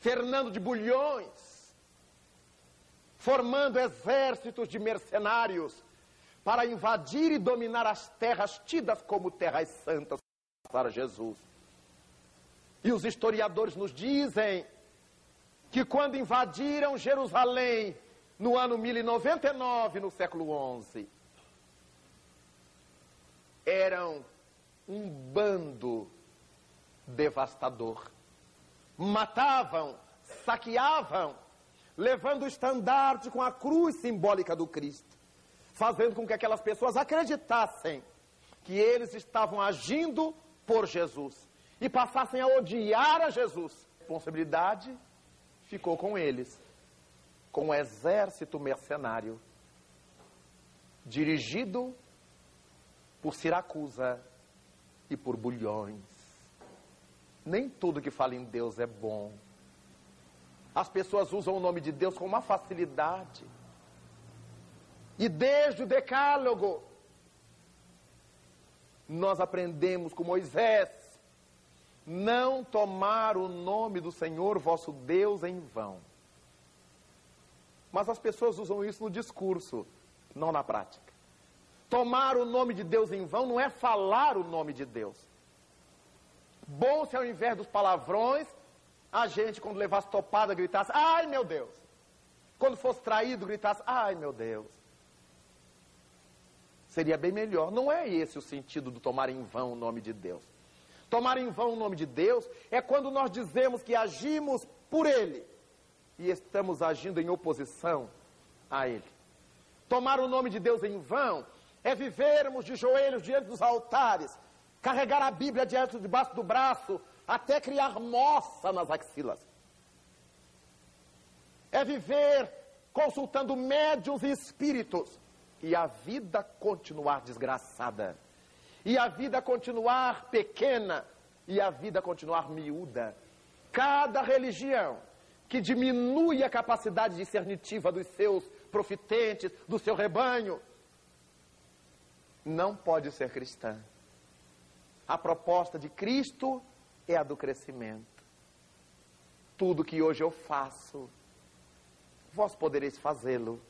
Fernando de Bulhões, formando exércitos de mercenários para invadir e dominar as terras tidas como terras santas para Jesus. E os historiadores nos dizem que quando invadiram Jerusalém no ano 1099, no século XI, eram um bando devastador. Matavam, saqueavam, levando o estandarte com a cruz simbólica do Cristo, fazendo com que aquelas pessoas acreditassem que eles estavam agindo por Jesus e passassem a odiar a Jesus. A responsabilidade ficou com eles com um exército mercenário dirigido por Siracusa e por Bulhões. Nem tudo que fala em Deus é bom. As pessoas usam o nome de Deus com uma facilidade. E desde o Decálogo, nós aprendemos com Moisés não tomar o nome do Senhor vosso Deus em vão. Mas as pessoas usam isso no discurso, não na prática. Tomar o nome de Deus em vão não é falar o nome de Deus. Bom se ao invés dos palavrões, a gente, quando levasse topada, gritasse: Ai meu Deus! Quando fosse traído, gritasse: Ai meu Deus! Seria bem melhor. Não é esse o sentido do tomar em vão o nome de Deus. Tomar em vão o nome de Deus é quando nós dizemos que agimos por Ele e estamos agindo em oposição a Ele. Tomar o nome de Deus em vão é vivermos de joelhos diante dos altares, carregar a Bíblia diante debaixo do braço, até criar moça nas axilas. É viver consultando médios e espíritos e a vida continuar desgraçada e a vida continuar pequena, e a vida continuar miúda. Cada religião que diminui a capacidade discernitiva dos seus profitentes, do seu rebanho, não pode ser cristã. A proposta de Cristo é a do crescimento. Tudo que hoje eu faço, vós podereis fazê-lo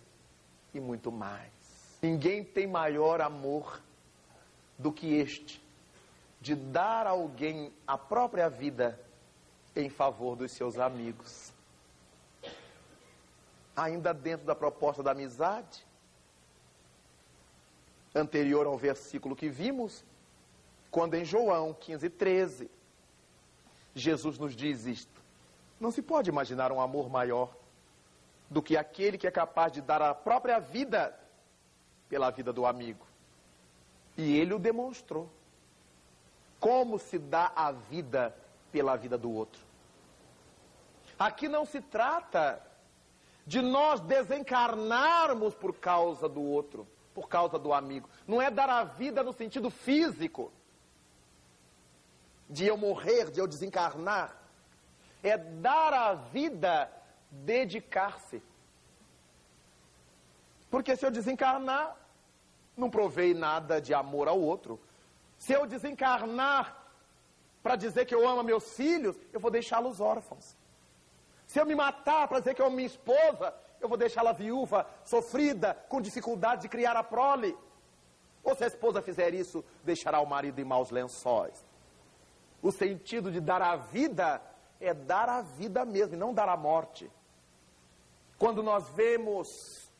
e muito mais. Ninguém tem maior amor do que este, de dar a alguém a própria vida em favor dos seus amigos. Ainda dentro da proposta da amizade, anterior ao versículo que vimos, quando em João 15, 13, Jesus nos diz isto: não se pode imaginar um amor maior do que aquele que é capaz de dar a própria vida pela vida do amigo. E ele o demonstrou. Como se dá a vida pela vida do outro. Aqui não se trata de nós desencarnarmos por causa do outro, por causa do amigo. Não é dar a vida no sentido físico, de eu morrer, de eu desencarnar. É dar a vida, dedicar-se. Porque se eu desencarnar, não provei nada de amor ao outro. Se eu desencarnar para dizer que eu amo meus filhos, eu vou deixá-los órfãos. Se eu me matar para dizer que eu amo minha esposa, eu vou deixá-la viúva, sofrida, com dificuldade de criar a prole. Ou se a esposa fizer isso, deixará o marido em maus lençóis. O sentido de dar a vida é dar a vida mesmo, e não dar a morte. Quando nós vemos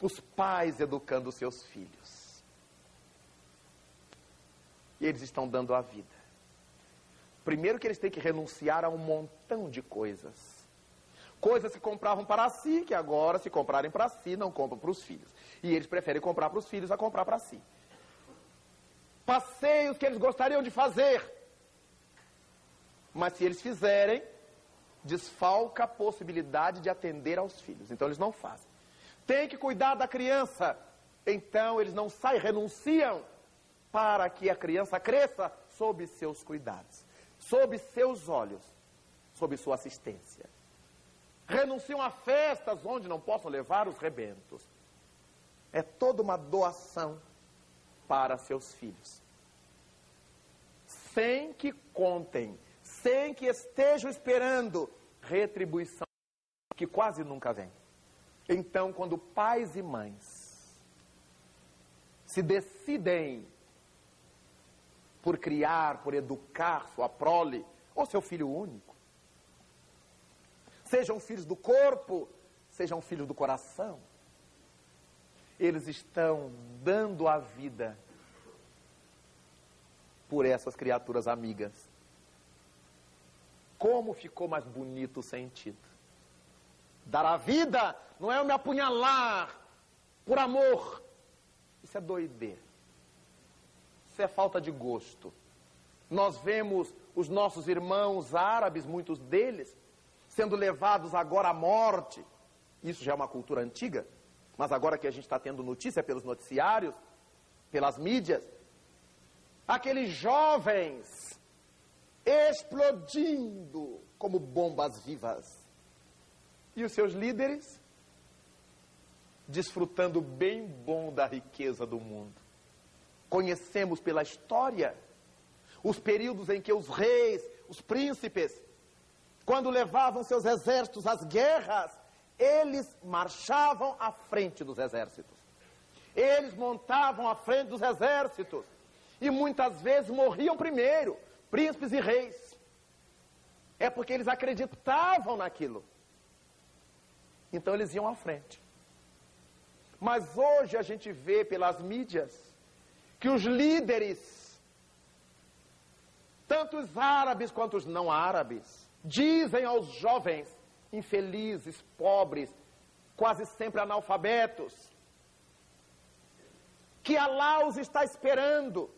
os pais educando seus filhos. Eles estão dando a vida. Primeiro que eles têm que renunciar a um montão de coisas. Coisas que compravam para si, que agora, se comprarem para si, não compram para os filhos. E eles preferem comprar para os filhos a comprar para si. Passeios que eles gostariam de fazer. Mas se eles fizerem, desfalca a possibilidade de atender aos filhos. Então eles não fazem tem que cuidar da criança. Então eles não saem, renunciam para que a criança cresça sob seus cuidados, sob seus olhos, sob sua assistência. Renunciam a festas onde não possam levar os rebentos. É toda uma doação para seus filhos. Sem que contem, sem que estejam esperando retribuição que quase nunca vem. Então, quando pais e mães se decidem por criar, por educar sua prole, ou seu filho único, sejam filhos do corpo, sejam filhos do coração, eles estão dando a vida por essas criaturas amigas. Como ficou mais bonito o sentido? Dar a vida não é eu me apunhalar por amor. Isso é doideira. Isso é falta de gosto. Nós vemos os nossos irmãos árabes, muitos deles, sendo levados agora à morte. Isso já é uma cultura antiga, mas agora que a gente está tendo notícia pelos noticiários, pelas mídias, aqueles jovens explodindo como bombas vivas e os seus líderes desfrutando bem bom da riqueza do mundo. Conhecemos pela história os períodos em que os reis, os príncipes, quando levavam seus exércitos às guerras, eles marchavam à frente dos exércitos. Eles montavam à frente dos exércitos e muitas vezes morriam primeiro, príncipes e reis. É porque eles acreditavam naquilo. Então eles iam à frente. Mas hoje a gente vê pelas mídias que os líderes Tanto os árabes quanto os não árabes dizem aos jovens infelizes, pobres, quase sempre analfabetos, que Alá os está esperando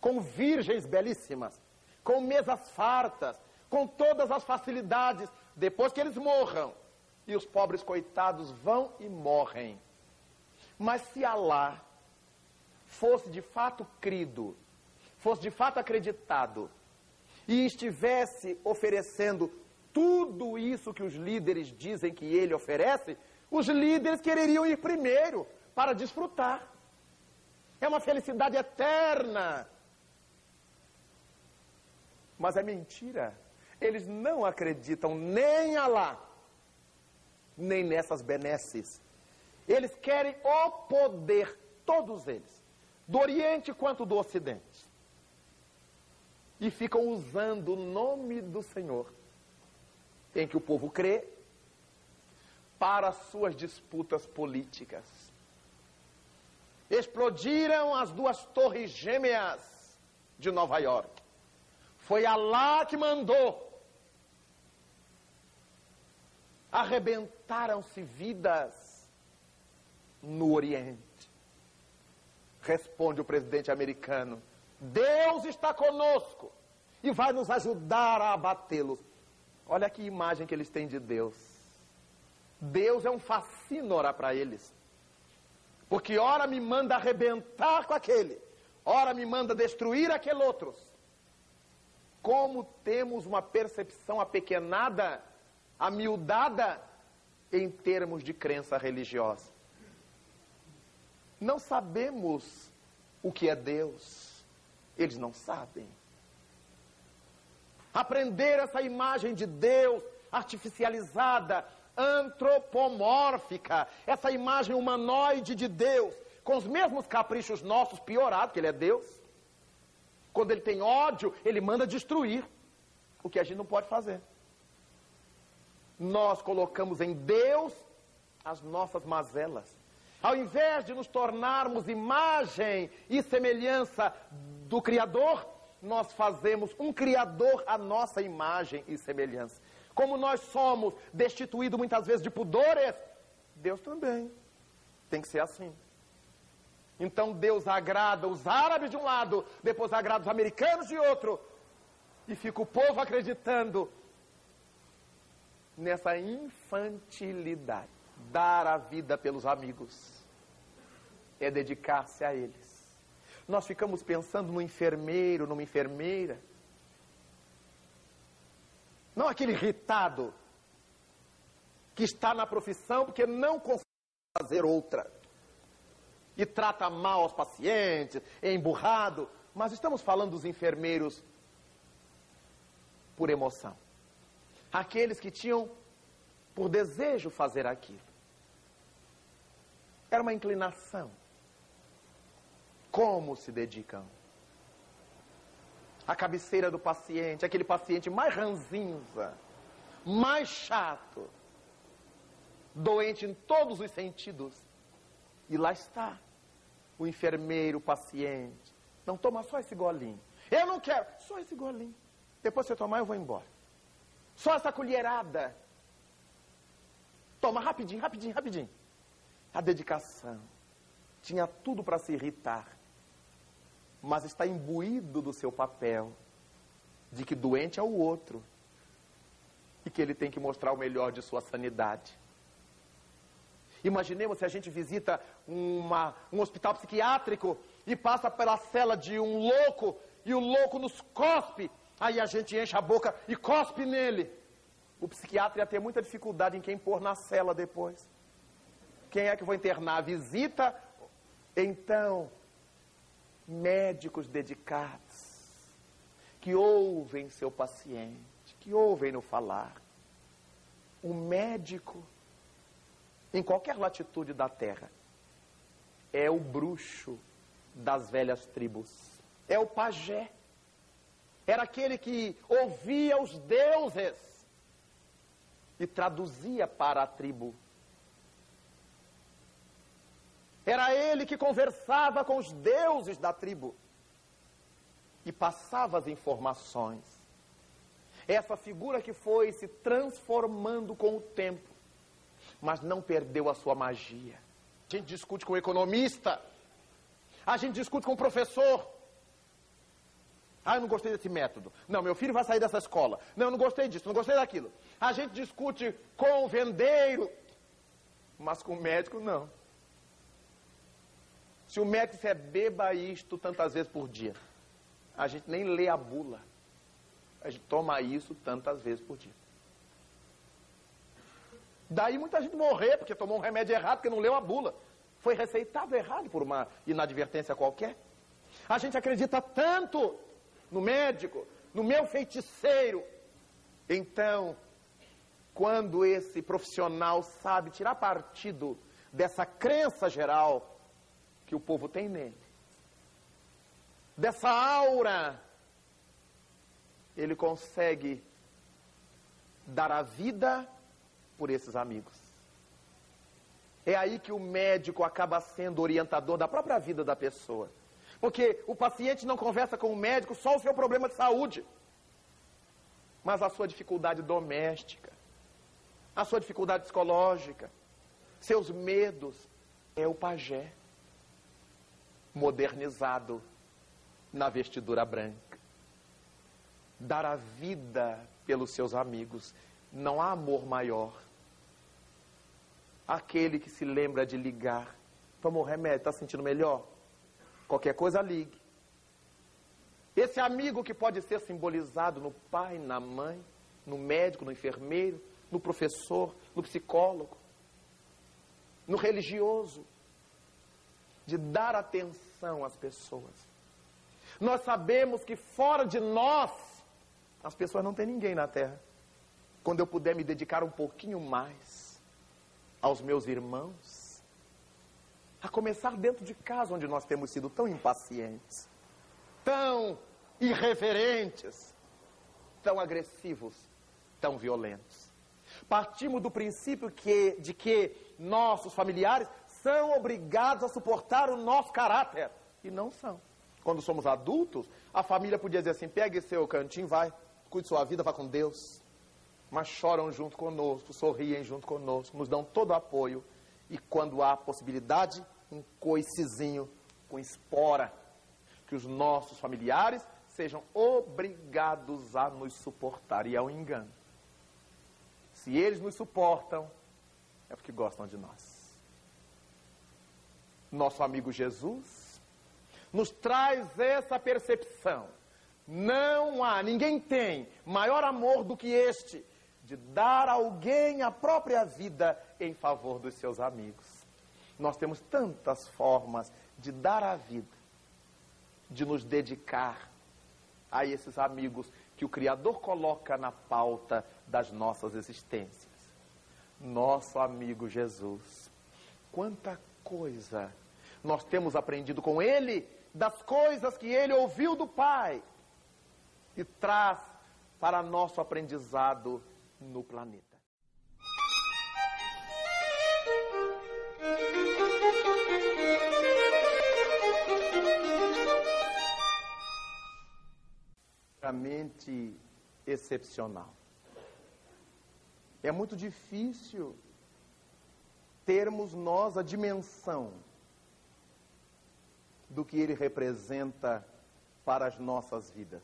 com virgens belíssimas, com mesas fartas, com todas as facilidades, depois que eles morram. E os pobres coitados vão e morrem. Mas se Alá fosse de fato crido, fosse de fato acreditado, e estivesse oferecendo tudo isso que os líderes dizem que ele oferece, os líderes quereriam ir primeiro para desfrutar. É uma felicidade eterna. Mas é mentira. Eles não acreditam nem a lá, nem nessas benesses. Eles querem o poder, todos eles, do Oriente quanto do Ocidente. E ficam usando o nome do Senhor, em que o povo crê, para suas disputas políticas. Explodiram as duas torres gêmeas de Nova York. Foi Alá que mandou. Arrebentaram-se vidas no Oriente. Responde o presidente americano: Deus está conosco e vai nos ajudar a abatê-los. Olha que imagem que eles têm de Deus. Deus é um fascínora para eles. Porque ora me manda arrebentar com aquele, ora me manda destruir aquele outro. Como temos uma percepção apequenada, amiudada em termos de crença religiosa. Não sabemos o que é Deus. Eles não sabem. Aprender essa imagem de Deus artificializada, antropomórfica, essa imagem humanoide de Deus, com os mesmos caprichos nossos, piorado, que Ele é Deus. Quando Ele tem ódio, Ele manda destruir, o que a gente não pode fazer. Nós colocamos em Deus as nossas mazelas. Ao invés de nos tornarmos imagem e semelhança do Criador, nós fazemos um Criador à nossa imagem e semelhança. Como nós somos destituídos muitas vezes de pudores, Deus também tem que ser assim. Então Deus agrada os árabes de um lado, depois agrada os americanos de outro, e fica o povo acreditando nessa infantilidade dar a vida pelos amigos, é dedicar-se a eles. Nós ficamos pensando no enfermeiro, numa enfermeira. Não aquele irritado que está na profissão porque não consegue fazer outra. E trata mal os pacientes, é emburrado. Mas estamos falando dos enfermeiros por emoção. Aqueles que tinham por desejo fazer aquilo. Era uma inclinação. Como se dedicam? A cabeceira do paciente, aquele paciente mais ranzinza, mais chato, doente em todos os sentidos. E lá está o enfermeiro, o paciente. Não toma só esse golinho. Eu não quero, só esse golinho. Depois você tomar, eu vou embora. Só essa colherada. Toma rapidinho, rapidinho, rapidinho. A dedicação. Tinha tudo para se irritar. Mas está imbuído do seu papel de que doente é o outro e que ele tem que mostrar o melhor de sua sanidade. Imaginemos se a gente visita uma, um hospital psiquiátrico e passa pela cela de um louco e o louco nos cospe, aí a gente enche a boca e cospe nele. O psiquiatra ia ter muita dificuldade em quem pôr na cela depois. Quem é que vai internar? Visita? Então, médicos dedicados, que ouvem seu paciente, que ouvem no falar. O médico, em qualquer latitude da terra, é o bruxo das velhas tribos, é o pajé. Era aquele que ouvia os deuses e traduzia para a tribo Era ele que conversava com os deuses da tribo. e passava as informações. Essa figura que foi se transformando com o tempo, mas não perdeu a sua magia. A gente discute com o economista, a gente discute com o professor. Ah, eu não gostei desse método. Não, meu filho vai sair dessa escola. Não, eu não gostei disso, não gostei daquilo. A gente discute com o vendeiro, mas com o médico não. Se o médico disser beba isto tantas vezes por dia, a gente nem lê a bula. A gente toma isso tantas vezes por dia. Daí muita gente morrer porque tomou um remédio errado, porque não leu a bula. Foi receitado errado por uma inadvertência qualquer. A gente acredita tanto no médico, no meu feiticeiro. Então, quando esse profissional sabe tirar partido dessa crença geral que o povo tem nele, dessa aura, ele consegue dar a vida por esses amigos. É aí que o médico acaba sendo orientador da própria vida da pessoa. Porque o paciente não conversa com o médico só o seu problema de saúde, mas a sua dificuldade doméstica, a sua dificuldade psicológica, seus medos. É o pajé modernizado na vestidura branca. Dar a vida pelos seus amigos. Não há amor maior. Aquele que se lembra de ligar. Tomou remédio, está sentindo melhor? Qualquer coisa, ligue. Esse amigo que pode ser simbolizado no pai, na mãe, no médico, no enfermeiro, no professor, no psicólogo, no religioso, de dar atenção às pessoas. Nós sabemos que fora de nós, as pessoas não têm ninguém na terra. Quando eu puder me dedicar um pouquinho mais aos meus irmãos, a começar dentro de casa, onde nós temos sido tão impacientes, tão irreverentes, tão agressivos, tão violentos. Partimos do princípio que, de que nossos familiares são obrigados a suportar o nosso caráter. E não são. Quando somos adultos, a família podia dizer assim: pegue seu cantinho, vai, cuide sua vida, vá com Deus. Mas choram junto conosco, sorriem junto conosco, nos dão todo o apoio. E quando há possibilidade, um coicezinho com espora, que os nossos familiares sejam obrigados a nos suportar. E é um engano. Se eles nos suportam, é porque gostam de nós nosso amigo Jesus, nos traz essa percepção. Não há, ninguém tem maior amor do que este, de dar alguém a própria vida em favor dos seus amigos. Nós temos tantas formas de dar a vida, de nos dedicar a esses amigos que o Criador coloca na pauta das nossas existências. Nosso amigo Jesus. Quanta coisa nós temos aprendido com ele das coisas que ele ouviu do Pai e traz para nosso aprendizado no planeta. Realmente excepcional. É muito difícil termos nós a dimensão do que ele representa para as nossas vidas.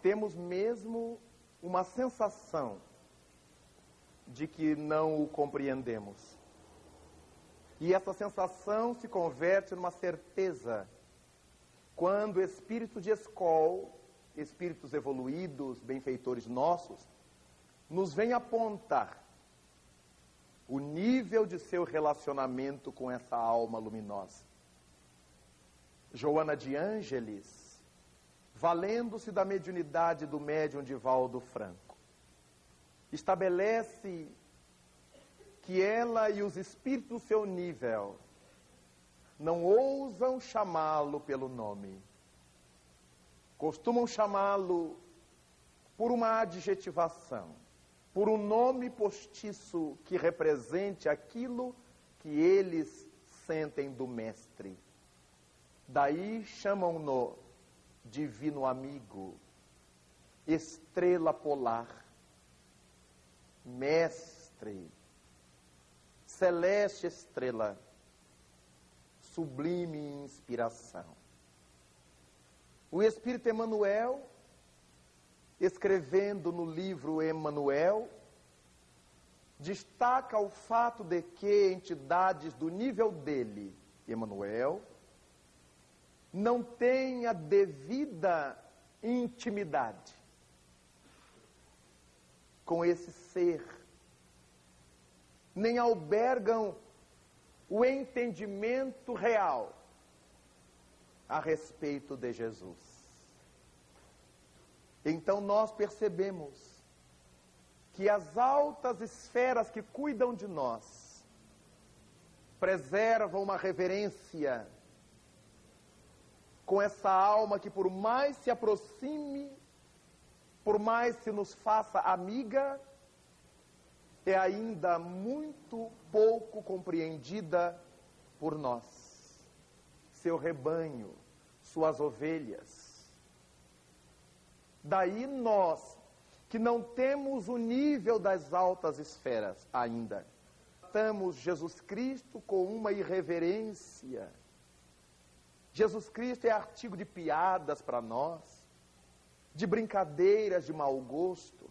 Temos mesmo uma sensação de que não o compreendemos. E essa sensação se converte numa certeza quando o espírito de escol, espíritos evoluídos, benfeitores nossos, nos vem apontar o nível de seu relacionamento com essa alma luminosa. Joana de Ângeles, valendo-se da mediunidade do médium Divaldo Franco, estabelece que ela e os espíritos do seu nível não ousam chamá-lo pelo nome. Costumam chamá-lo por uma adjetivação, por um nome postiço que represente aquilo que eles sentem do Mestre. Daí chamam-no divino amigo, estrela polar, mestre, celeste estrela, sublime inspiração. O Espírito Emmanuel, escrevendo no livro Emmanuel, destaca o fato de que entidades do nível dele, Emmanuel, não têm a devida intimidade com esse ser, nem albergam o entendimento real a respeito de Jesus. Então nós percebemos que as altas esferas que cuidam de nós preservam uma reverência com essa alma que, por mais se aproxime, por mais se nos faça amiga, é ainda muito pouco compreendida por nós. Seu rebanho, suas ovelhas. Daí nós que não temos o nível das altas esferas ainda. Tratamos Jesus Cristo com uma irreverência. Jesus Cristo é artigo de piadas para nós, de brincadeiras de mau gosto,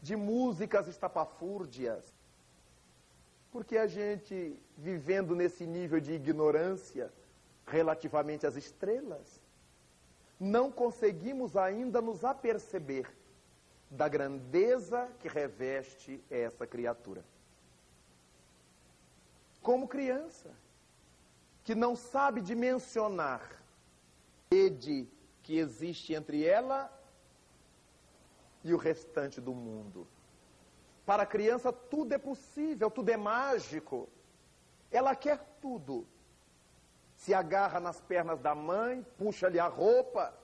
de músicas estapafúrdias. Porque a gente, vivendo nesse nível de ignorância relativamente às estrelas, não conseguimos ainda nos aperceber da grandeza que reveste essa criatura. Como criança, que não sabe dimensionar a rede que existe entre ela e o restante do mundo. Para a criança, tudo é possível, tudo é mágico. Ela quer tudo se agarra nas pernas da mãe, puxa-lhe a roupa,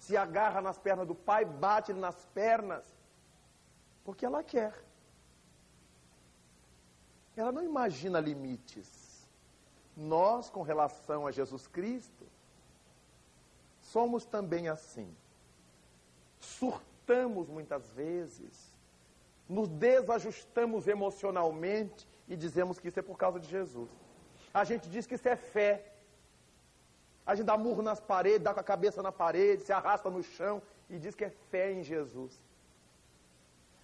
se agarra nas pernas do pai, bate-lhe nas pernas, porque ela quer. Ela não imagina limites. Nós, com relação a Jesus Cristo, somos também assim. Surtamos muitas vezes, nos desajustamos emocionalmente e dizemos que isso é por causa de Jesus. A gente diz que isso é fé. A gente dá murro nas paredes, dá com a cabeça na parede, se arrasta no chão e diz que é fé em Jesus.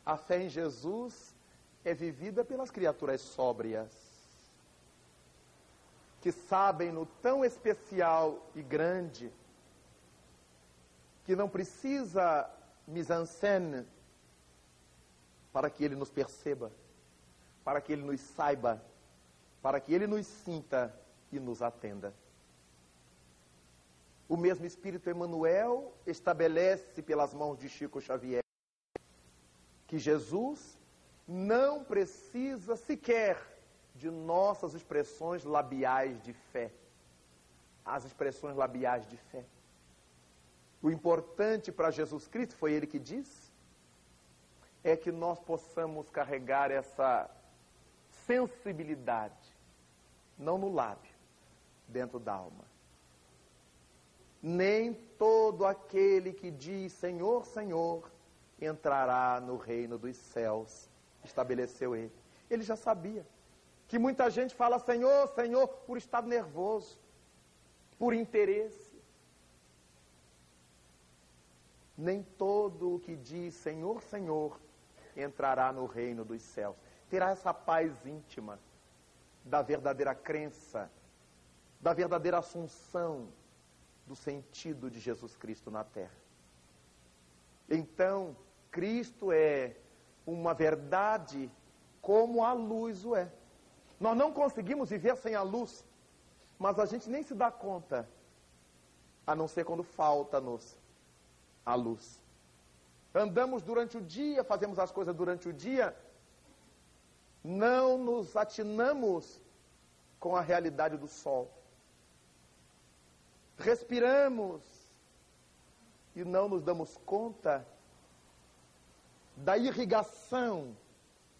A fé em Jesus é vivida pelas criaturas sóbrias, que sabem no tão especial e grande que não precisa mise-en-scène para que ele nos perceba, para que ele nos saiba para que ele nos sinta e nos atenda. O mesmo Espírito Emmanuel estabelece pelas mãos de Chico Xavier que Jesus não precisa sequer de nossas expressões labiais de fé. As expressões labiais de fé. O importante para Jesus Cristo, foi ele que disse, é que nós possamos carregar essa sensibilidade não no lábio, dentro da alma. Nem todo aquele que diz Senhor, Senhor, entrará no reino dos céus, estabeleceu ele. Ele já sabia que muita gente fala Senhor, Senhor, por estado nervoso, por interesse. Nem todo o que diz Senhor, Senhor, entrará no reino dos céus. Terá essa paz íntima da verdadeira crença, da verdadeira assunção do sentido de Jesus Cristo na terra. Então, Cristo é uma verdade como a luz o é. Nós não conseguimos viver sem a luz, mas a gente nem se dá conta, a não ser quando falta-nos a luz. Andamos durante o dia, fazemos as coisas durante o dia, não nos atinamos com a realidade do sol. Respiramos e não nos damos conta da irrigação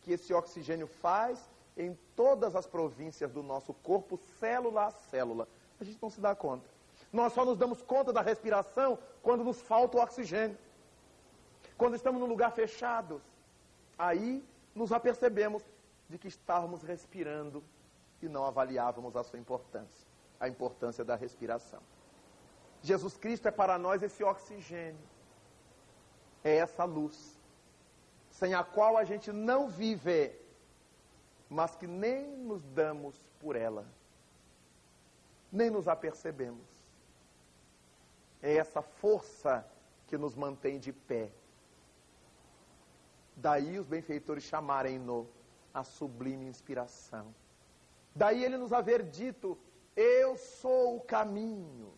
que esse oxigênio faz em todas as províncias do nosso corpo, célula a célula, A gente não se dá conta. Nós só nos damos conta da respiração quando nos falta o oxigênio. Quando estamos num lugar fechado. Aí nos apercebemos de que estávamos respirando e não avaliávamos a sua importância, a importância da respiração. Jesus Cristo é para nós esse oxigênio, é essa luz, sem a qual a gente não vive, mas que nem nos damos por ela, nem nos apercebemos. É essa força que nos mantém de pé. Daí os benfeitores chamarem-no a sublime inspiração. Daí ele nos haver dito: Eu sou o caminho.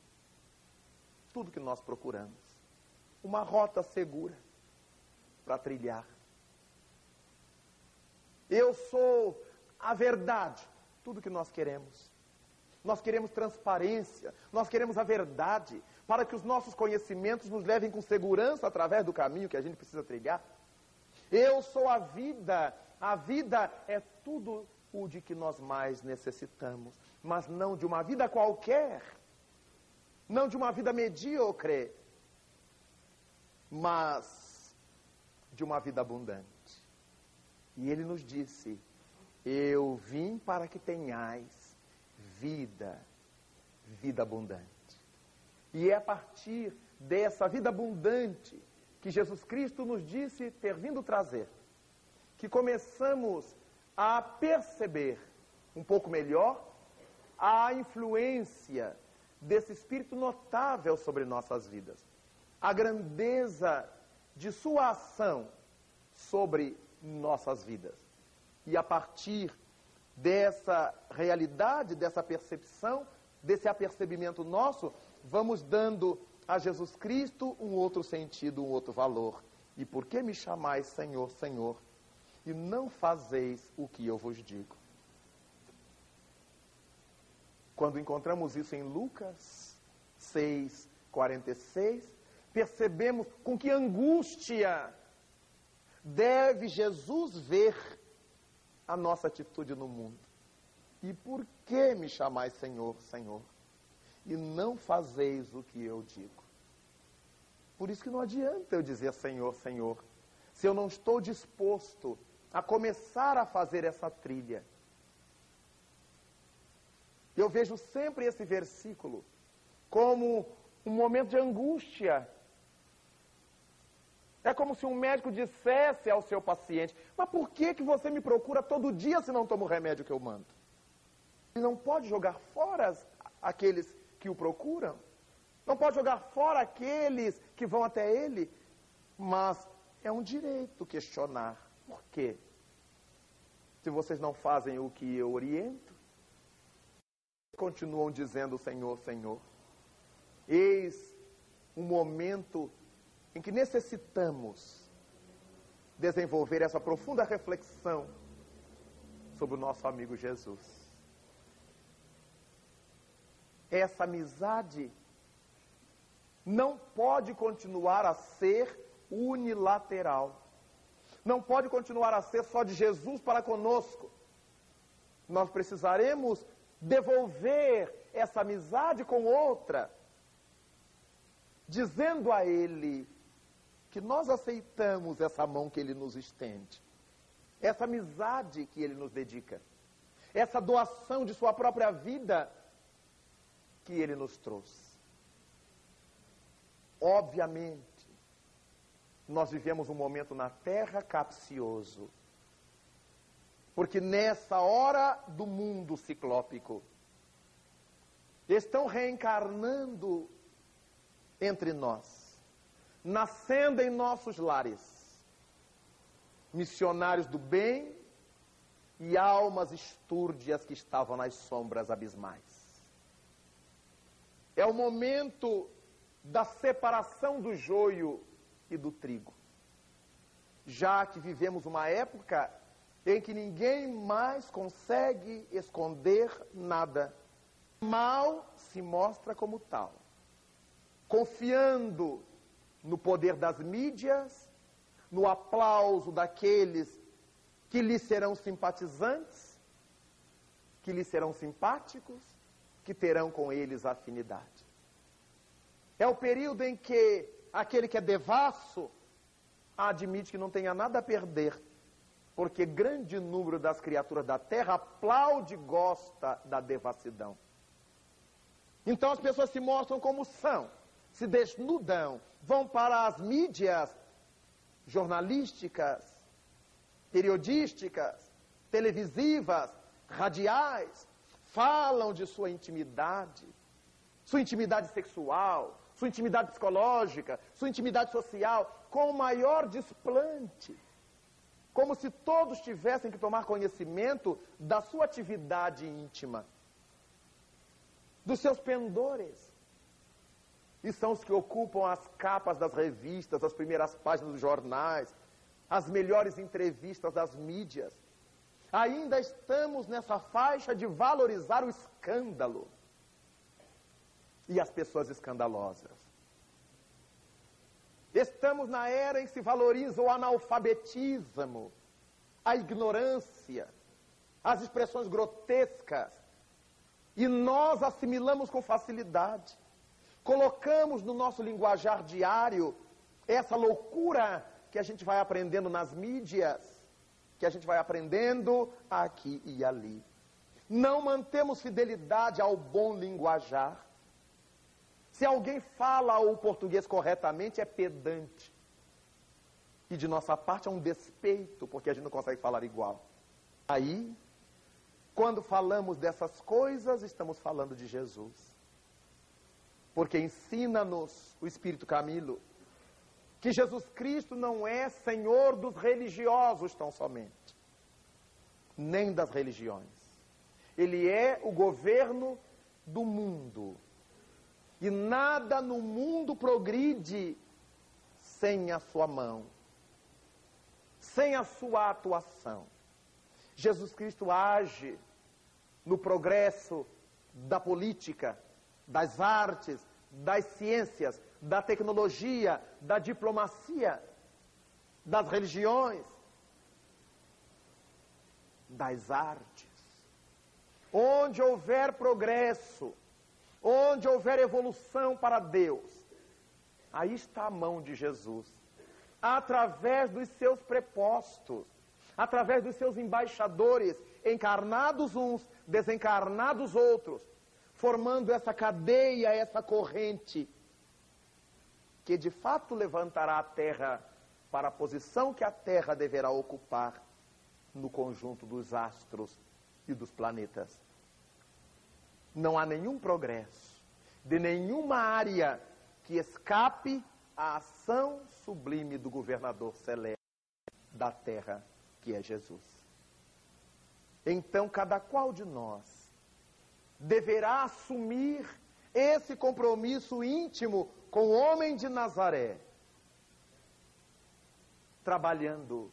Tudo que nós procuramos. Uma rota segura para trilhar. Eu sou a verdade. Tudo que nós queremos. Nós queremos transparência, nós queremos a verdade, para que os nossos conhecimentos nos levem com segurança através do caminho que a gente precisa trilhar. Eu sou a vida, a vida é tudo o de que nós mais necessitamos, mas não de uma vida qualquer, não de uma vida medíocre, mas de uma vida abundante. E ele nos disse: Eu vim para que tenhais vida, vida abundante. E é a partir dessa vida abundante que Jesus Cristo nos disse ter vindo trazer, que começamos a perceber um pouco melhor a influência desse Espírito notável sobre nossas vidas, a grandeza de sua ação sobre nossas vidas. E a partir dessa realidade, dessa percepção, desse apercebimento nosso, vamos dando a Jesus Cristo um outro sentido, um outro valor. E por que me chamais Senhor, Senhor? e não fazeis o que eu vos digo. Quando encontramos isso em Lucas 6, 46, percebemos com que angústia deve Jesus ver a nossa atitude no mundo. E por que me chamais Senhor, Senhor? E não fazeis o que eu digo. Por isso que não adianta eu dizer Senhor, Senhor, se eu não estou disposto a começar a fazer essa trilha. Eu vejo sempre esse versículo como um momento de angústia. É como se um médico dissesse ao seu paciente: Mas por que, que você me procura todo dia se não toma o remédio que eu mando? Ele não pode jogar fora aqueles que o procuram, não pode jogar fora aqueles que vão até ele, mas é um direito questionar. Por quê? Se vocês não fazem o que eu oriento, continuam dizendo Senhor, Senhor. Eis um momento em que necessitamos desenvolver essa profunda reflexão sobre o nosso amigo Jesus. Essa amizade não pode continuar a ser unilateral não pode continuar a ser só de Jesus para conosco. Nós precisaremos devolver essa amizade com outra, dizendo a Ele que nós aceitamos essa mão que Ele nos estende, essa amizade que Ele nos dedica, essa doação de Sua própria vida que Ele nos trouxe. Obviamente, nós vivemos um momento na terra capcioso. Porque nessa hora do mundo ciclópico, estão reencarnando entre nós, nascendo em nossos lares, missionários do bem e almas estúrdias que estavam nas sombras abismais. É o momento da separação do joio e do trigo. Já que vivemos uma época em que ninguém mais consegue esconder nada, mal se mostra como tal, confiando no poder das mídias, no aplauso daqueles que lhe serão simpatizantes, que lhe serão simpáticos, que terão com eles afinidade. É o período em que aquele que é devasso admite que não tenha nada a perder, porque grande número das criaturas da terra aplaude e gosta da devassidão. Então as pessoas se mostram como são, se desnudam, vão para as mídias jornalísticas, periodísticas, televisivas, radiais, falam de sua intimidade, sua intimidade sexual, sua intimidade psicológica, sua intimidade social, com o maior desplante. Como se todos tivessem que tomar conhecimento da sua atividade íntima, dos seus pendores. E são os que ocupam as capas das revistas, as primeiras páginas dos jornais, as melhores entrevistas das mídias. Ainda estamos nessa faixa de valorizar o escândalo e as pessoas escandalosas. Estamos na era em que se valoriza o analfabetismo, a ignorância, as expressões grotescas, e nós assimilamos com facilidade colocamos no nosso linguajar diário essa loucura que a gente vai aprendendo nas mídias, que a gente vai aprendendo aqui e ali. Não mantemos fidelidade ao bom linguajar. Se alguém fala o português corretamente, é pedante. E de nossa parte é um despeito, porque a gente não consegue falar igual. Aí, quando falamos dessas coisas, estamos falando de Jesus porque ensina-nos o Espírito Camilo que Jesus Cristo não é Senhor dos religiosos tão somente, nem das religiões. Ele é o governo do mundo. E nada no mundo progride sem a sua mão, sem a sua atuação. Jesus Cristo age no progresso da política, das artes, das ciências, da tecnologia, da diplomacia, das religiões, das artes. Onde houver progresso, onde houver evolução para Deus, aí está a mão de Jesus, através dos seus prepostos, através dos seus embaixadores, encarnados uns, desencarnados outros, formando essa cadeia, essa corrente, que de fato levantará a Terra para a posição que a Terra deverá ocupar no conjunto dos astros e dos planetas. Não há nenhum progresso de nenhuma área que escape à ação sublime do governador celeste da terra, que é Jesus. Então, cada qual de nós deverá assumir esse compromisso íntimo com o homem de Nazaré, trabalhando,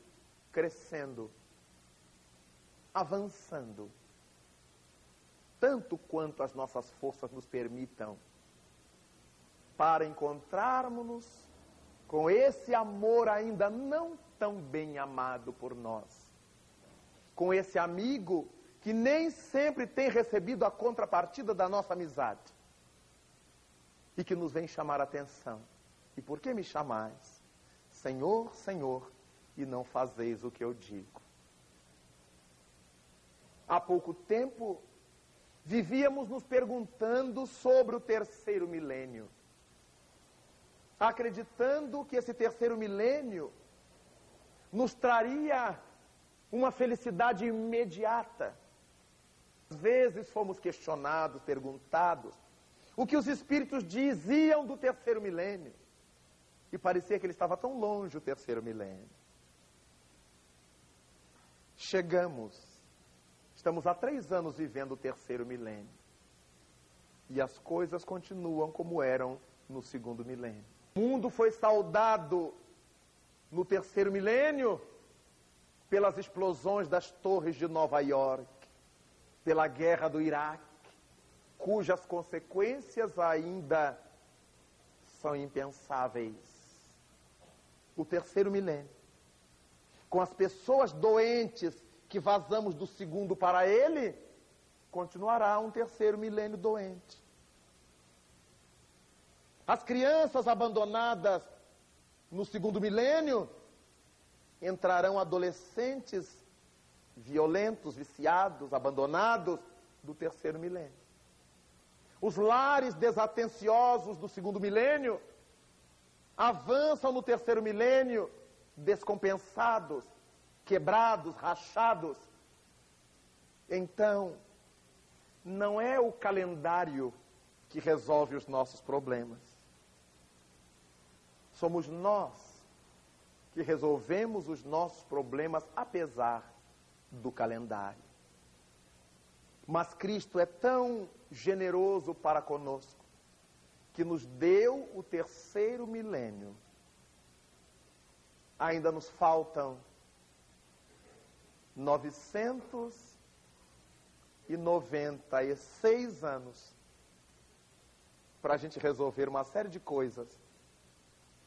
crescendo, avançando, tanto quanto as nossas forças nos permitam, para encontrarmos-nos com esse amor ainda não tão bem amado por nós, com esse amigo que nem sempre tem recebido a contrapartida da nossa amizade e que nos vem chamar a atenção. E por que me chamais? Senhor, Senhor, e não fazeis o que eu digo. Há pouco tempo, vivíamos nos perguntando sobre o terceiro milênio, acreditando que esse terceiro milênio nos traria uma felicidade imediata vezes fomos questionados, perguntados, o que os espíritos diziam do terceiro milênio. E parecia que ele estava tão longe o terceiro milênio. Chegamos, estamos há três anos vivendo o terceiro milênio. E as coisas continuam como eram no segundo milênio. O mundo foi saudado no terceiro milênio pelas explosões das torres de Nova York pela guerra do Iraque, cujas consequências ainda são impensáveis. O terceiro milênio, com as pessoas doentes que vazamos do segundo para ele, continuará um terceiro milênio doente. As crianças abandonadas no segundo milênio entrarão adolescentes violentos, viciados, abandonados do terceiro milênio. Os lares desatenciosos do segundo milênio avançam no terceiro milênio descompensados, quebrados, rachados. Então, não é o calendário que resolve os nossos problemas. Somos nós que resolvemos os nossos problemas apesar do calendário. Mas Cristo é tão generoso para conosco que nos deu o terceiro milênio. Ainda nos faltam 996 anos para a gente resolver uma série de coisas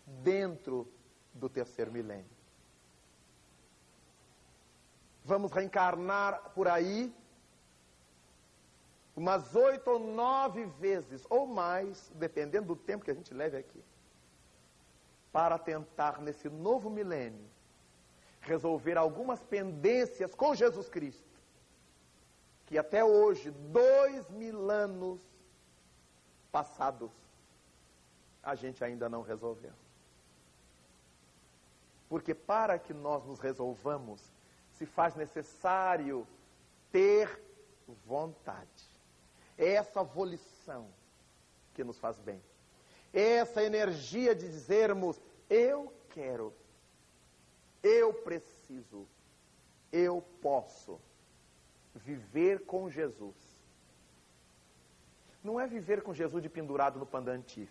dentro do terceiro milênio. Vamos reencarnar por aí umas oito ou nove vezes, ou mais, dependendo do tempo que a gente leve aqui, para tentar, nesse novo milênio, resolver algumas pendências com Jesus Cristo, que até hoje, dois mil anos passados, a gente ainda não resolveu. Porque para que nós nos resolvamos, se faz necessário ter vontade. É essa volição que nos faz bem. É essa energia de dizermos: eu quero, eu preciso, eu posso viver com Jesus. Não é viver com Jesus de pendurado no pandantif.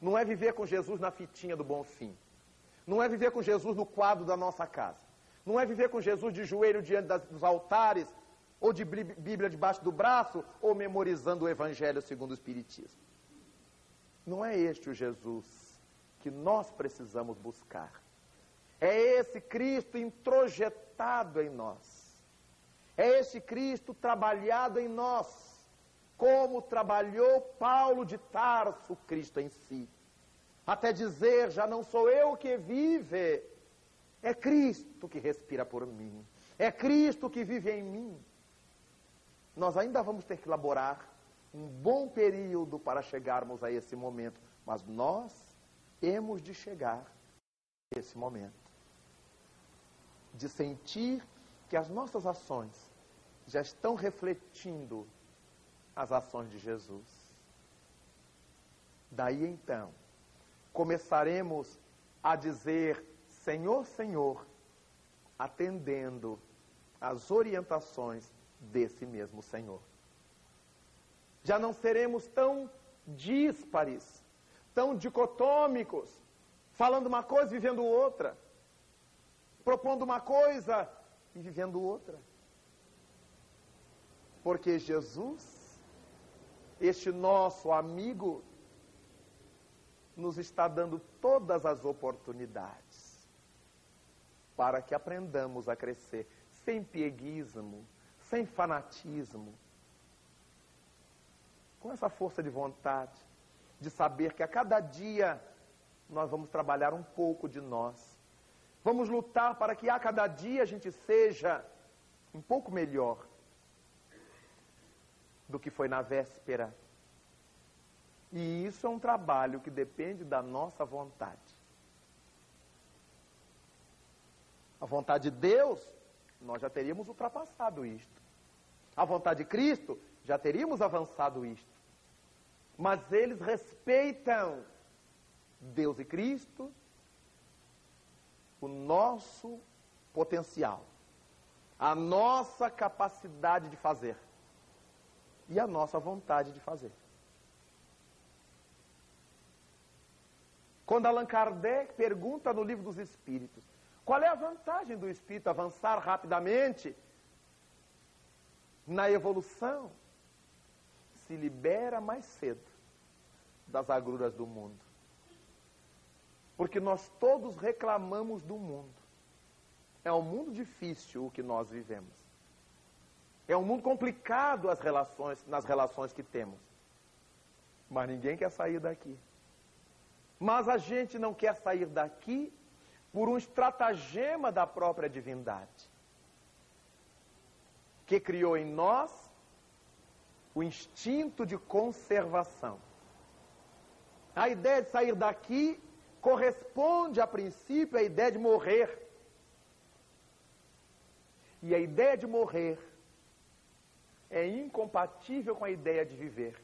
Não é viver com Jesus na fitinha do bom fim. Não é viver com Jesus no quadro da nossa casa. Não é viver com Jesus de joelho diante das, dos altares, ou de Bíblia debaixo do braço, ou memorizando o Evangelho segundo o Espiritismo. Não é este o Jesus que nós precisamos buscar. É esse Cristo introjetado em nós. É esse Cristo trabalhado em nós, como trabalhou Paulo de Tarso, Cristo em si até dizer: já não sou eu que vive, é Cristo que respira por mim, é Cristo que vive em mim. Nós ainda vamos ter que elaborar um bom período para chegarmos a esse momento, mas nós temos de chegar a esse momento de sentir que as nossas ações já estão refletindo as ações de Jesus. Daí então, começaremos a dizer Senhor, Senhor, atendendo às orientações desse mesmo Senhor. Já não seremos tão díspares, tão dicotômicos, falando uma coisa e vivendo outra, propondo uma coisa e vivendo outra. Porque Jesus, este nosso amigo, nos está dando todas as oportunidades para que aprendamos a crescer sem pieguismo, sem fanatismo, com essa força de vontade, de saber que a cada dia nós vamos trabalhar um pouco de nós. Vamos lutar para que a cada dia a gente seja um pouco melhor do que foi na véspera e isso é um trabalho que depende da nossa vontade. A vontade de Deus, nós já teríamos ultrapassado isto. A vontade de Cristo, já teríamos avançado isto. Mas eles respeitam Deus e Cristo, o nosso potencial, a nossa capacidade de fazer e a nossa vontade de fazer. Quando Allan Kardec pergunta no livro dos Espíritos, qual é a vantagem do espírito avançar rapidamente na evolução? Se libera mais cedo das agruras do mundo. Porque nós todos reclamamos do mundo. É um mundo difícil o que nós vivemos. É um mundo complicado as relações, nas relações que temos. Mas ninguém quer sair daqui. Mas a gente não quer sair daqui por um estratagema da própria divindade, que criou em nós o instinto de conservação. A ideia de sair daqui corresponde, a princípio, à ideia de morrer. E a ideia de morrer é incompatível com a ideia de viver.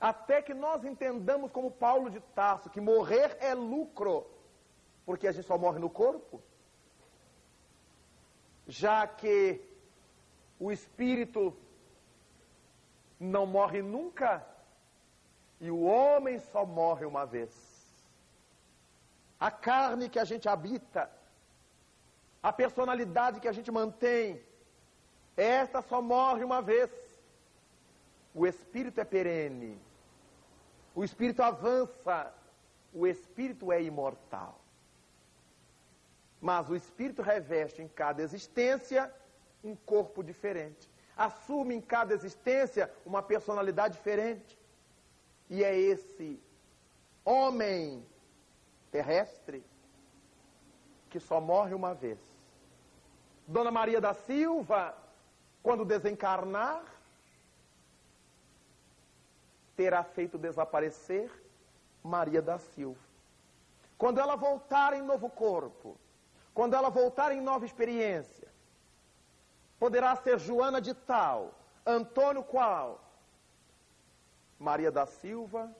Até que nós entendamos, como Paulo de Tarso, que morrer é lucro, porque a gente só morre no corpo. Já que o espírito não morre nunca e o homem só morre uma vez. A carne que a gente habita, a personalidade que a gente mantém, esta só morre uma vez. O espírito é perene. O espírito avança. O espírito é imortal. Mas o espírito reveste em cada existência um corpo diferente. Assume em cada existência uma personalidade diferente. E é esse homem terrestre que só morre uma vez. Dona Maria da Silva, quando desencarnar, terá feito desaparecer Maria da Silva. Quando ela voltar em novo corpo, quando ela voltar em nova experiência, poderá ser Joana de tal, Antônio qual, Maria da Silva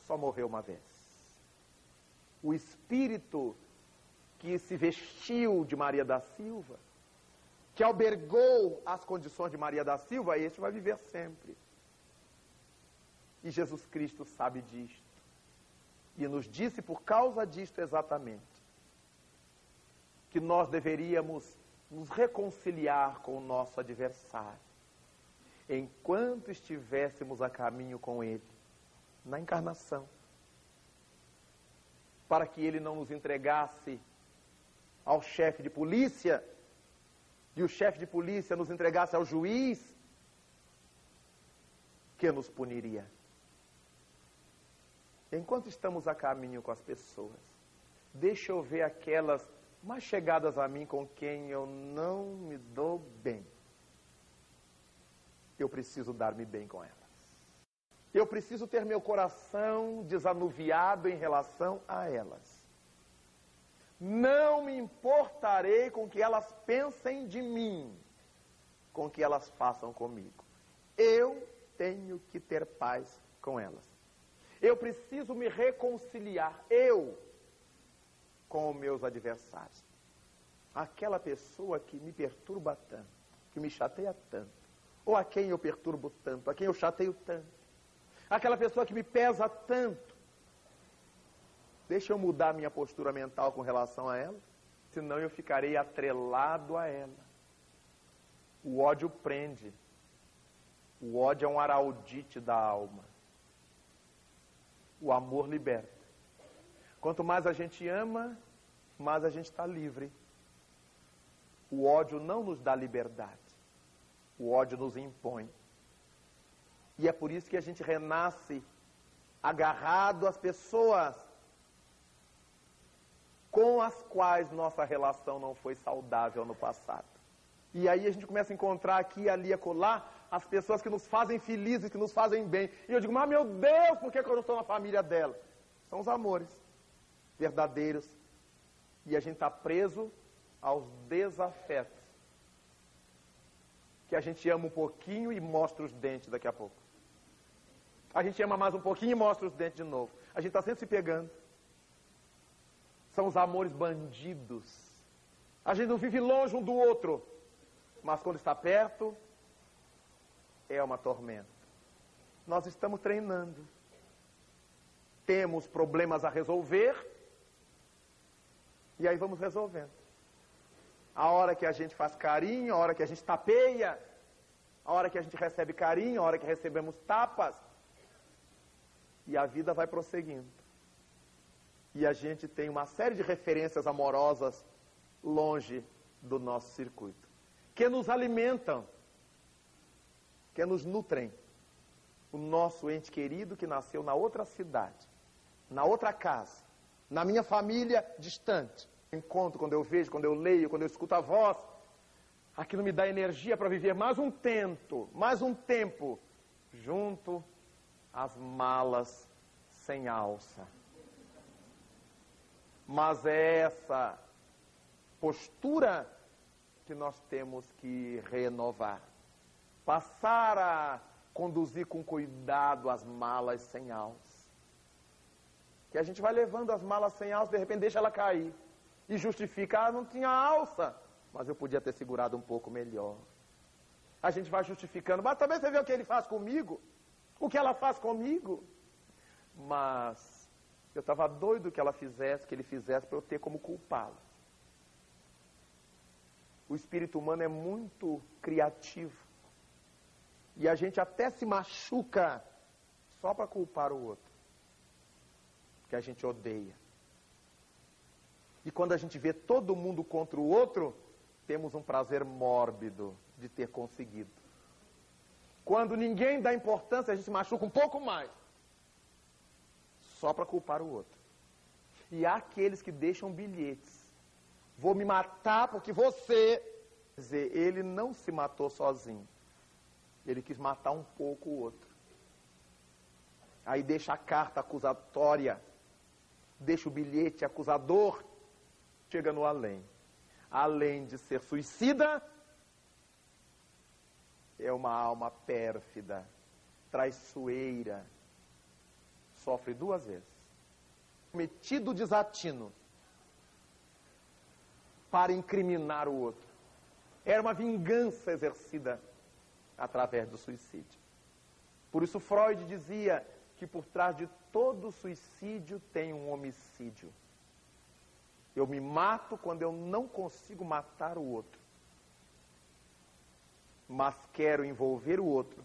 só morreu uma vez. O espírito que se vestiu de Maria da Silva, que albergou as condições de Maria da Silva, este vai viver sempre. E Jesus Cristo sabe disto. E nos disse por causa disto exatamente que nós deveríamos nos reconciliar com o nosso adversário enquanto estivéssemos a caminho com Ele, na encarnação, para que Ele não nos entregasse ao chefe de polícia e o chefe de polícia nos entregasse ao juiz, que nos puniria. Enquanto estamos a caminho com as pessoas, deixa eu ver aquelas mais chegadas a mim com quem eu não me dou bem eu preciso dar-me bem com elas. Eu preciso ter meu coração desanuviado em relação a elas. Não me importarei com que elas pensem de mim, com que elas façam comigo. Eu tenho que ter paz com elas. Eu preciso me reconciliar, eu, com os meus adversários. Aquela pessoa que me perturba tanto, que me chateia tanto, ou a quem eu perturbo tanto, a quem eu chateio tanto, aquela pessoa que me pesa tanto. Deixa eu mudar minha postura mental com relação a ela, senão eu ficarei atrelado a ela. O ódio prende. O ódio é um araudite da alma. O amor liberta. Quanto mais a gente ama, mais a gente está livre. O ódio não nos dá liberdade. O ódio nos impõe. E é por isso que a gente renasce agarrado às pessoas com as quais nossa relação não foi saudável no passado. E aí a gente começa a encontrar aqui, ali, acolá, as pessoas que nos fazem felizes, que nos fazem bem. E eu digo, mas meu Deus, por que, eu não estou na família dela? São os amores verdadeiros. E a gente está preso aos desafetos que a gente ama um pouquinho e mostra os dentes daqui a pouco. A gente ama mais um pouquinho e mostra os dentes de novo. A gente está sempre se pegando. São os amores bandidos. A gente não vive longe um do outro. Mas quando está perto, é uma tormenta. Nós estamos treinando. Temos problemas a resolver. E aí vamos resolvendo a hora que a gente faz carinho, a hora que a gente tapeia, a hora que a gente recebe carinho, a hora que recebemos tapas. E a vida vai prosseguindo. E a gente tem uma série de referências amorosas longe do nosso circuito. que nos alimentam, que nos nutrem. O nosso ente querido que nasceu na outra cidade, na outra casa, na minha família distante. Encontro quando eu vejo, quando eu leio, quando eu escuto a voz, aquilo me dá energia para viver mais um tempo, mais um tempo, junto às malas sem alça. Mas é essa postura que nós temos que renovar. Passar a conduzir com cuidado as malas sem alça. Que a gente vai levando as malas sem alça, de repente deixa ela cair. E justifica, ah, não tinha alça, mas eu podia ter segurado um pouco melhor. A gente vai justificando, mas também você vê o que ele faz comigo, o que ela faz comigo. Mas eu estava doido que ela fizesse, que ele fizesse, para eu ter como culpá-lo. O espírito humano é muito criativo. E a gente até se machuca só para culpar o outro. Que a gente odeia. E quando a gente vê todo mundo contra o outro, temos um prazer mórbido de ter conseguido. Quando ninguém dá importância, a gente se machuca um pouco mais. Só para culpar o outro. E há aqueles que deixam bilhetes. Vou me matar porque você. Quer dizer, ele não se matou sozinho. Ele quis matar um pouco o outro. Aí deixa a carta acusatória, deixa o bilhete acusador, chega no além. Além de ser suicida, é uma alma pérfida, traiçoeira, sofre duas vezes. Cometido desatino para incriminar o outro. Era uma vingança exercida através do suicídio. Por isso Freud dizia que por trás de todo suicídio tem um homicídio. Eu me mato quando eu não consigo matar o outro. Mas quero envolver o outro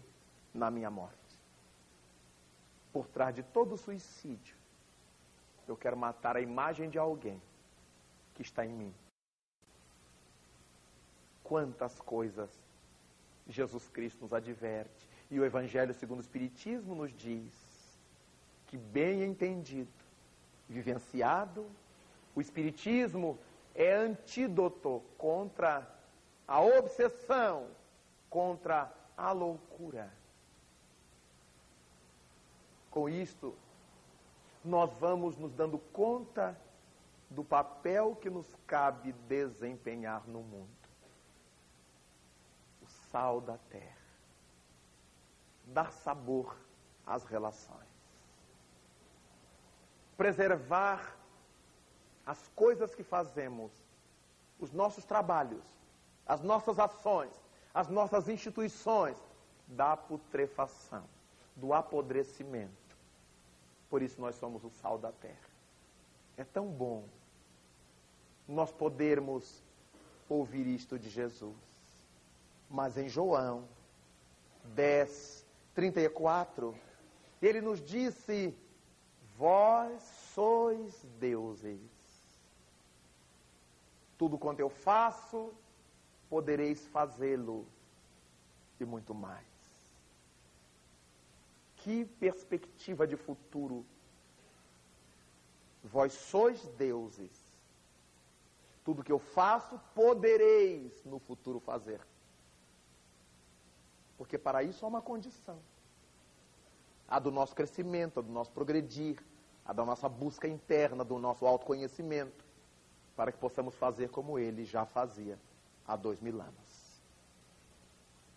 na minha morte. Por trás de todo suicídio, eu quero matar a imagem de alguém que está em mim. Quantas coisas Jesus Cristo nos adverte. E o Evangelho segundo o Espiritismo nos diz que, bem entendido, vivenciado, o Espiritismo é antídoto contra a obsessão, contra a loucura. Com isto, nós vamos nos dando conta do papel que nos cabe desempenhar no mundo sal da terra. Dar sabor às relações. Preservar as coisas que fazemos, os nossos trabalhos, as nossas ações, as nossas instituições da putrefação, do apodrecimento. Por isso nós somos o sal da terra. É tão bom nós podermos ouvir isto de Jesus. Mas em João 10, 34, ele nos disse: Vós sois deuses. Tudo quanto eu faço, podereis fazê-lo e muito mais. Que perspectiva de futuro! Vós sois deuses. Tudo que eu faço, podereis no futuro fazer. Porque para isso há uma condição. A do nosso crescimento, a do nosso progredir, a da nossa busca interna, do nosso autoconhecimento, para que possamos fazer como ele já fazia há dois mil anos.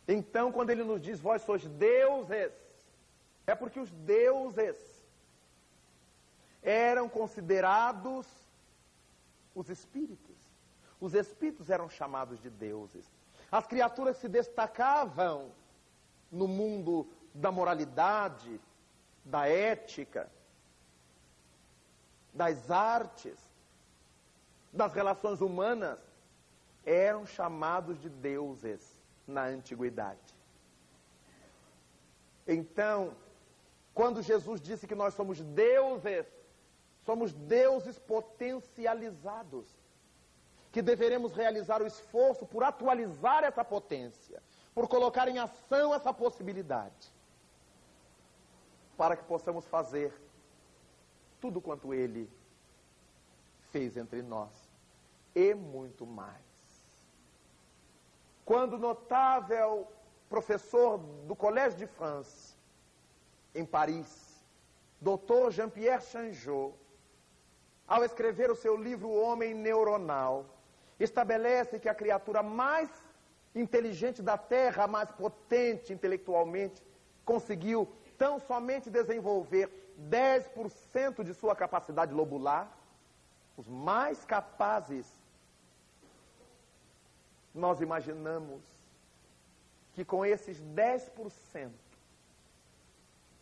Então, quando ele nos diz, vós sois deuses, é porque os deuses eram considerados os espíritos. Os espíritos eram chamados de deuses. As criaturas se destacavam no mundo da moralidade, da ética, das artes, das relações humanas, eram chamados de deuses na antiguidade. Então, quando Jesus disse que nós somos deuses, somos deuses potencializados. que deveremos realizar o esforço por atualizar essa potência, por colocar em ação essa possibilidade, para que possamos fazer tudo quanto Ele fez entre nós e muito mais. Quando notável professor do Collège de France, em Paris, Dr. Jean-Pierre Changeau, ao escrever o seu livro O Homem Neuronal, estabelece que a criatura mais inteligente da Terra, mais potente intelectualmente, conseguiu tão somente desenvolver 10% de sua capacidade lobular, os mais capazes, nós imaginamos que com esses 10%,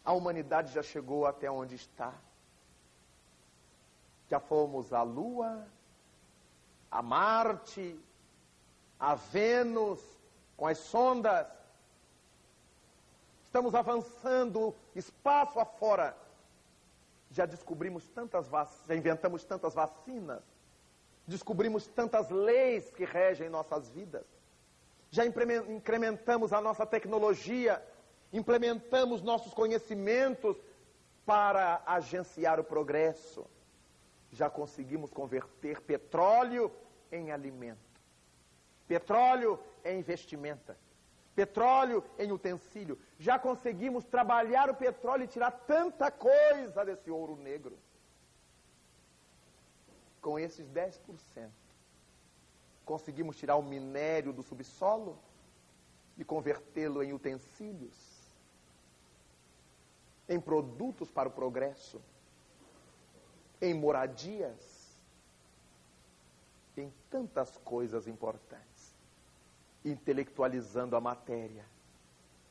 a humanidade já chegou até onde está. Já fomos à Lua, a Marte, a Vênus, com as sondas. Estamos avançando espaço afora. Já descobrimos tantas vacinas, já inventamos tantas vacinas, descobrimos tantas leis que regem nossas vidas. Já incrementamos a nossa tecnologia, implementamos nossos conhecimentos para agenciar o progresso. Já conseguimos converter petróleo em alimento, petróleo em vestimenta, petróleo em utensílio. Já conseguimos trabalhar o petróleo e tirar tanta coisa desse ouro negro. Com esses 10%, conseguimos tirar o minério do subsolo e convertê-lo em utensílios em produtos para o progresso, em moradias, em tantas coisas importantes, intelectualizando a matéria,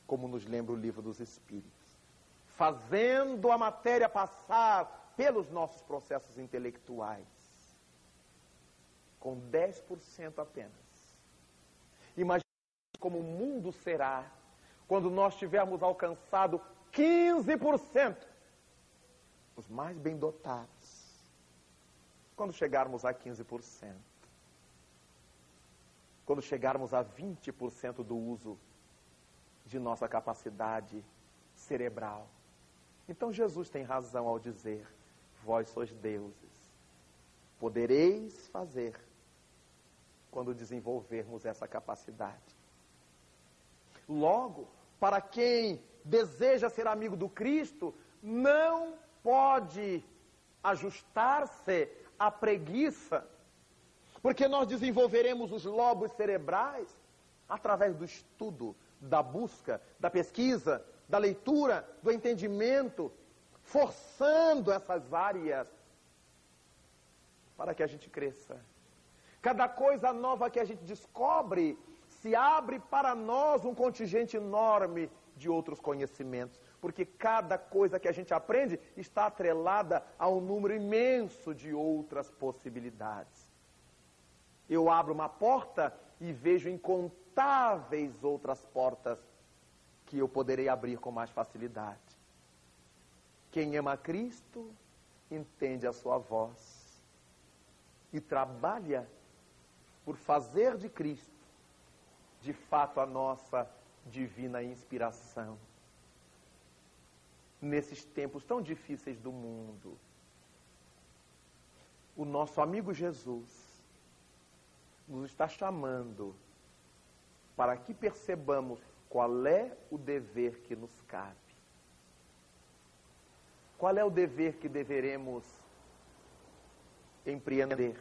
como nos lembra o livro dos Espíritos, fazendo a matéria passar pelos nossos processos intelectuais, com 10% apenas. Imagine como o mundo será quando nós tivermos alcançado 15%. Os mais bem dotados. Quando chegarmos a 15%, quando chegarmos a 20% do uso de nossa capacidade cerebral. Então Jesus tem razão ao dizer: Vós sois deuses. Podereis fazer quando desenvolvermos essa capacidade. Logo, para quem deseja ser amigo do Cristo, não pode ajustar-se à preguiça, porque nós desenvolveremos os lobos cerebrais através do estudo, da busca, da pesquisa, da leitura, do entendimento, forçando essas áreas para que a gente cresça. Cada coisa nova que a gente descobre, se abre para nós um contingente enorme de outros conhecimentos, porque cada coisa que a gente aprende está atrelada a um número imenso de outras possibilidades. Eu abro uma porta e vejo incontáveis outras portas que eu poderei abrir com mais facilidade. Quem ama Cristo entende a sua voz e trabalha por fazer de Cristo, de fato, a nossa divina inspiração. Nesses tempos tão difíceis do mundo, o nosso amigo Jesus nos está chamando para que percebamos qual é o dever que nos cabe. Qual é o dever que deveremos empreender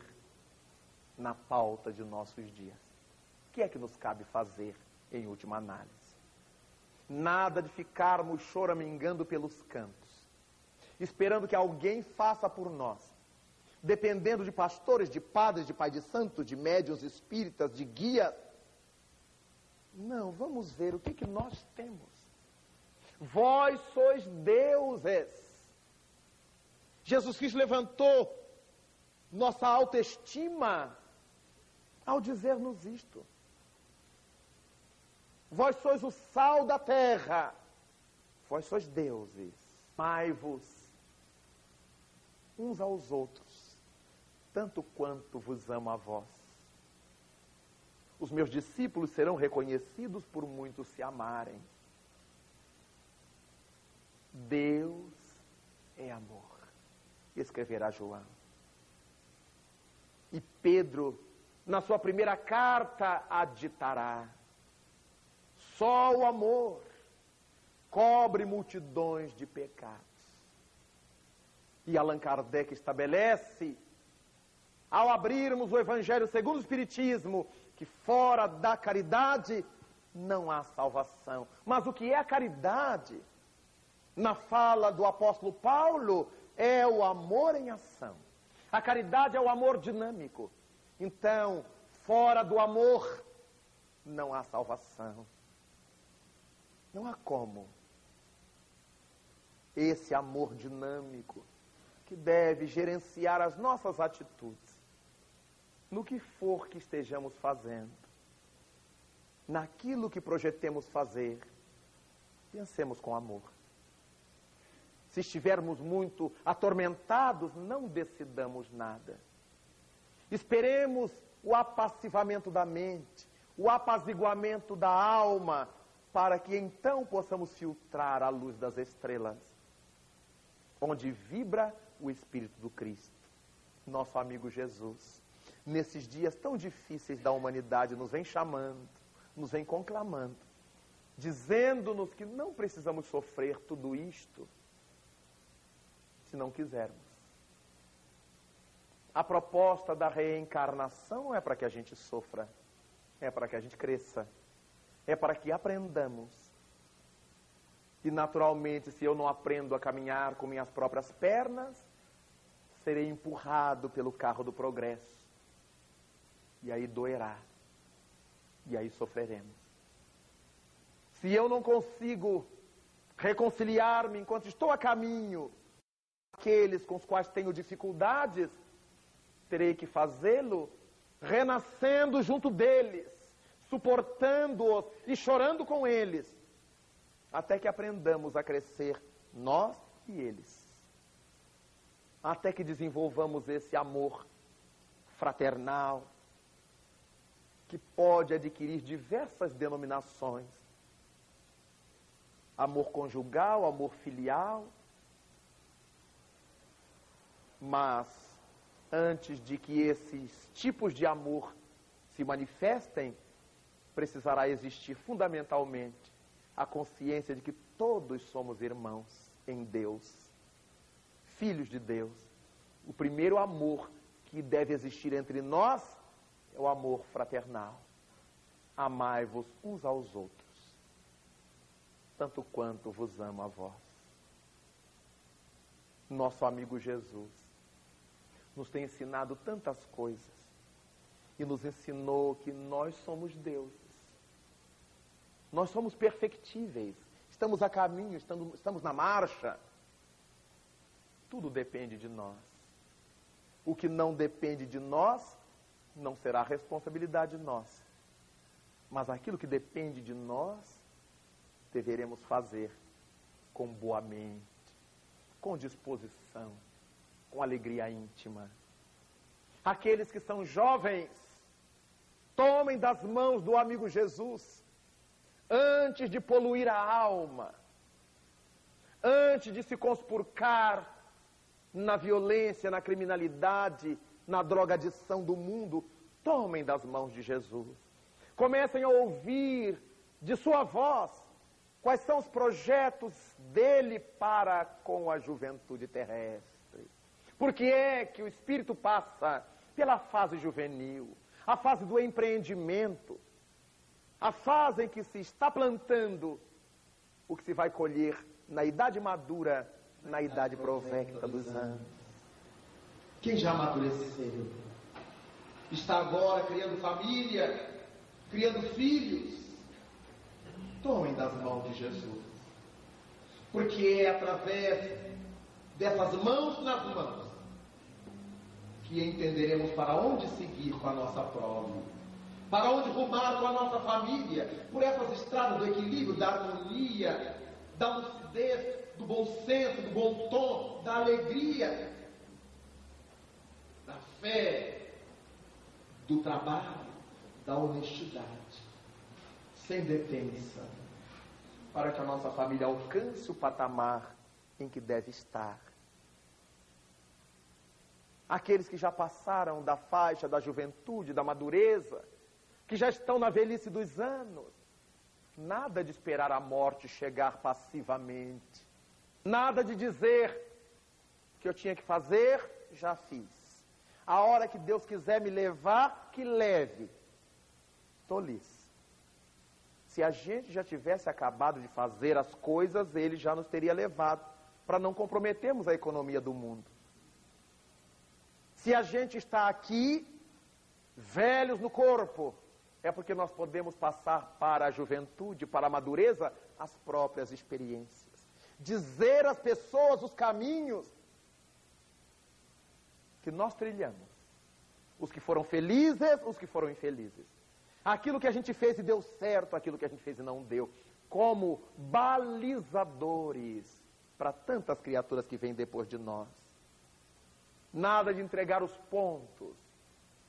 na pauta de nossos dias? O que é que nos cabe fazer? em última análise. Nada de ficarmos choramingando pelos cantos, esperando que alguém faça por nós, dependendo de pastores, de padres, de pai de santos, de médiuns espíritas, de guias. Não, vamos ver o que, que nós temos. Vós sois deuses. Jesus Cristo levantou nossa autoestima ao dizer-nos isto. Vós sois o sal da terra. Vós sois deuses. Amai-vos uns aos outros, tanto quanto vos amo a vós. os meus discípulos serão reconhecidos por muitos se amarem. Deus é amor, escreverá João. E Pedro, na sua primeira carta, aditará: só o amor cobre multidões de pecados. E Allan Kardec estabelece, ao abrirmos o Evangelho segundo o Espiritismo, que fora da caridade não há salvação. Mas o que é a caridade? Na fala do apóstolo Paulo, é o amor em ação. A caridade é o amor dinâmico. Então, fora do amor, não há salvação. Não há como. Esse amor dinâmico que deve gerenciar as nossas atitudes, no que for que estejamos fazendo, naquilo que projetemos fazer, pensemos com amor. Se estivermos muito atormentados, não decidamos nada. Esperemos o apassivamento da mente, o apaziguamento da alma, para que então possamos filtrar a luz das estrelas, onde vibra o Espírito do Cristo, nosso amigo Jesus. Nesses dias tão difíceis da humanidade, nos vem chamando, nos vem conclamando, dizendo-nos que não precisamos sofrer tudo isto se não quisermos. A proposta da reencarnação não é para que a gente sofra, é para que a gente cresça, é para que aprendamos. E naturalmente, se eu não aprendo a caminhar com minhas próprias pernas, serei empurrado pelo carro do progresso. E aí doerá. E aí sofreremos. Se eu não consigo reconciliar-me enquanto estou a caminho, aqueles com os quais tenho dificuldades, terei que fazê-lo renascendo junto deles, suportando-os e chorando com eles, até que aprendamos a crescer nós e eles até que desenvolvamos esse amor fraternal, que pode adquirir diversas denominações: amor conjugal, amor filial. Mas, antes de que esses tipos de amor se manifestem, precisará existir fundamentalmente a consciência de que todos somos irmãos em Deus filhos de Deus. O primeiro amor que deve existir entre nós o amor fraternal. Amai-vos uns aos outros, tanto quanto vos amo a vós. Nosso amigo Jesus nos tem ensinado tantas coisas e nos ensinou que nós somos deuses. Nós somos perfectíveis, estamos a caminho, estamos, na marcha tudo depende de nós. O que não depende de nós não será responsabilidade nossa. Mas aquilo que depende de nós, deveremos fazer com boa mente, com disposição, com alegria íntima. Aqueles que são jovens, tomem das mãos do amigo Jesus, antes de poluir a alma, antes de se conspurcar na violência, na criminalidade, na drogadição do mundo, tomem das mãos de Jesus. Comecem a ouvir de sua voz quais são os projetos dele para com a juventude terrestre. Porque é que o espírito passa pela fase juvenil, a fase do empreendimento, a fase em que se está plantando o que se vai colher na idade madura na idade provecta dos anos. Quem já amadureceu, está agora criando família, criando filhos, tomem das mãos de Jesus. Porque é através dessas mãos nas mãos que entenderemos para onde seguir com a nossa prole, para onde rumar com a nossa família, por essas estradas do equilíbrio, da harmonia, da lucidez, do bom senso, do bom tom, da alegria, fé, do trabalho, da honestidade, sem defesa, para que a nossa família alcance o patamar em que deve estar. Aqueles que já passaram da faixa da juventude, da madureza, que já estão na velhice dos anos, nada de esperar a morte chegar passivamente, nada de dizer que eu tinha que fazer, já fiz. A hora que Deus quiser me levar, que leve. Tolice. Se a gente já tivesse acabado de fazer as coisas, ele já nos teria levado, para não comprometermos a economia do mundo. Se a gente está aqui, velhos no corpo, é porque nós podemos passar para a juventude, para a madureza, as próprias experiências. Dizer às pessoas os caminhos que nós trilhamos. Os que foram felizes, os que foram infelizes. Aquilo que a gente fez e deu certo, aquilo que a gente fez e não deu. Como balizadores para tantas criaturas que vêm depois de nós. Nada de entregar os pontos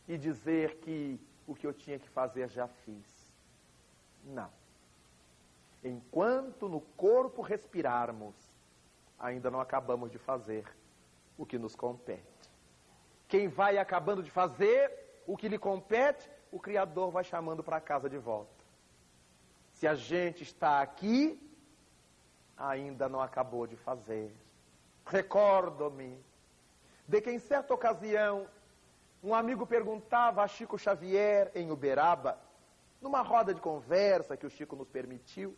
e dizer que o que eu tinha que fazer já fiz. Não. Enquanto no corpo respirarmos, ainda não acabamos de fazer o que nos compete. Quem vai acabando de fazer o que lhe compete, o Criador vai chamando para casa de volta. Se a gente está aqui, ainda não acabou de fazer. Recordo-me de que em certa ocasião um amigo perguntava a Chico Xavier em Uberaba, numa roda de conversa que o Chico nos permitiu,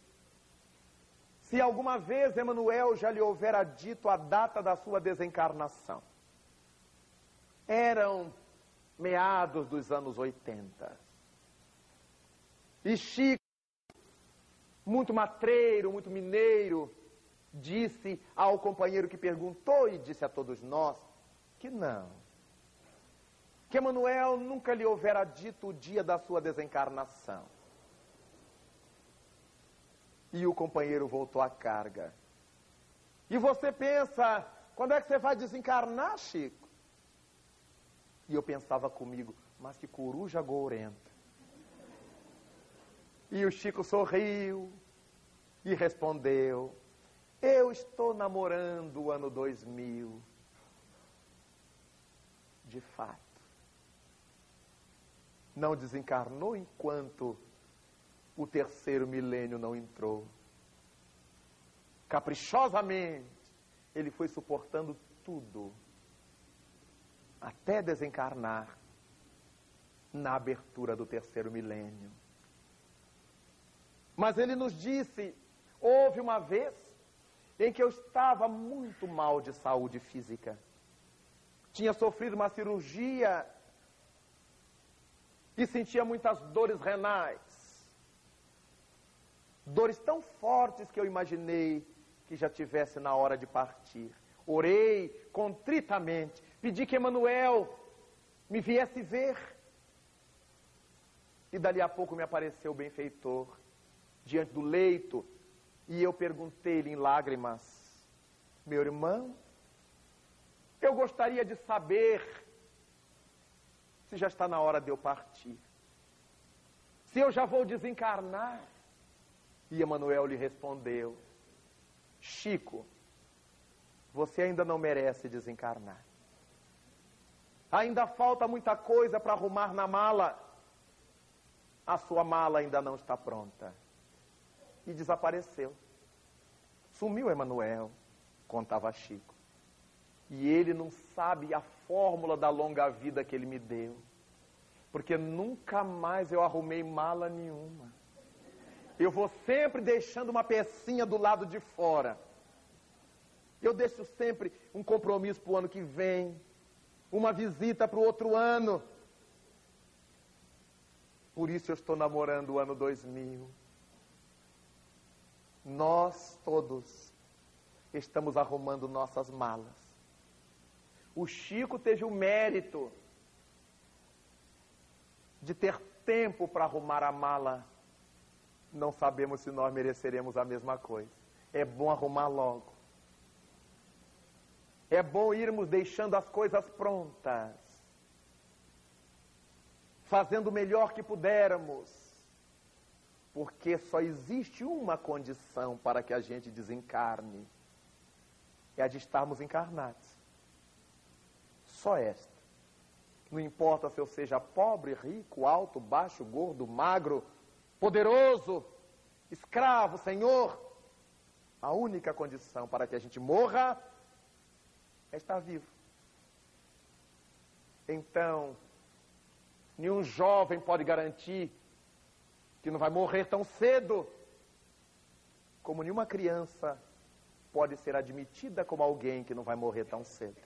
se alguma vez Emanuel já lhe houvera dito a data da sua desencarnação. Eram meados dos anos 80. E Chico, muito matreiro, muito mineiro, disse ao companheiro que perguntou e disse a todos nós que não. Que Emanuel nunca lhe houvera dito o dia da sua desencarnação. E o companheiro voltou à carga. E você pensa, quando é que você vai desencarnar, Chico? E eu pensava comigo, mas que coruja gourenta. E o Chico sorriu e respondeu: Eu estou namorando o ano 2000 de fato. Não desencarnou enquanto o terceiro milênio não entrou. Caprichosamente, ele foi suportando tudo, até desencarnar na abertura do terceiro milênio. Mas ele nos disse: houve uma vez em que eu estava muito mal de saúde física tinha sofrido uma cirurgia e sentia muitas dores renais. Dores tão fortes que eu imaginei que já tivesse na hora de partir. Orei contritamente, pedi que Emanuel me viesse ver. E dali a pouco me apareceu o benfeitor diante do leito, e eu perguntei-lhe em lágrimas: Meu irmão, eu gostaria de saber se já está na hora de eu partir. Se eu já vou desencarnar. E Emanuel lhe respondeu: Chico, você ainda não merece desencarnar. Ainda falta muita coisa para arrumar na mala. A sua mala ainda não está pronta. E desapareceu. Sumiu Emanuel, contava Chico. E ele não sabe a fórmula da longa vida que ele me deu. Porque nunca mais eu arrumei mala nenhuma. Eu vou sempre deixando uma pecinha do lado de fora. Eu deixo sempre um compromisso para o ano que vem, uma visita para o outro ano. Por isso eu estou namorando o ano 2000. Nós todos estamos arrumando nossas malas. O Chico teve o mérito de ter tempo para arrumar a mala. Não sabemos se nós mereceremos a mesma coisa. É bom arrumar logo. É bom irmos deixando as coisas prontas. fazendo o melhor que pudermos, porque só existe uma condição para que a gente desencarne: é a de estarmos encarnados. Só esta. Não importa se eu seja pobre, rico, alto, baixo, gordo, magro, poderoso, escravo, senhor. A única condição para que a gente morra é estar vivo. Então, nenhum jovem pode garantir que não vai morrer tão cedo, como nenhuma criança pode ser admitida como alguém que não vai morrer tão cedo.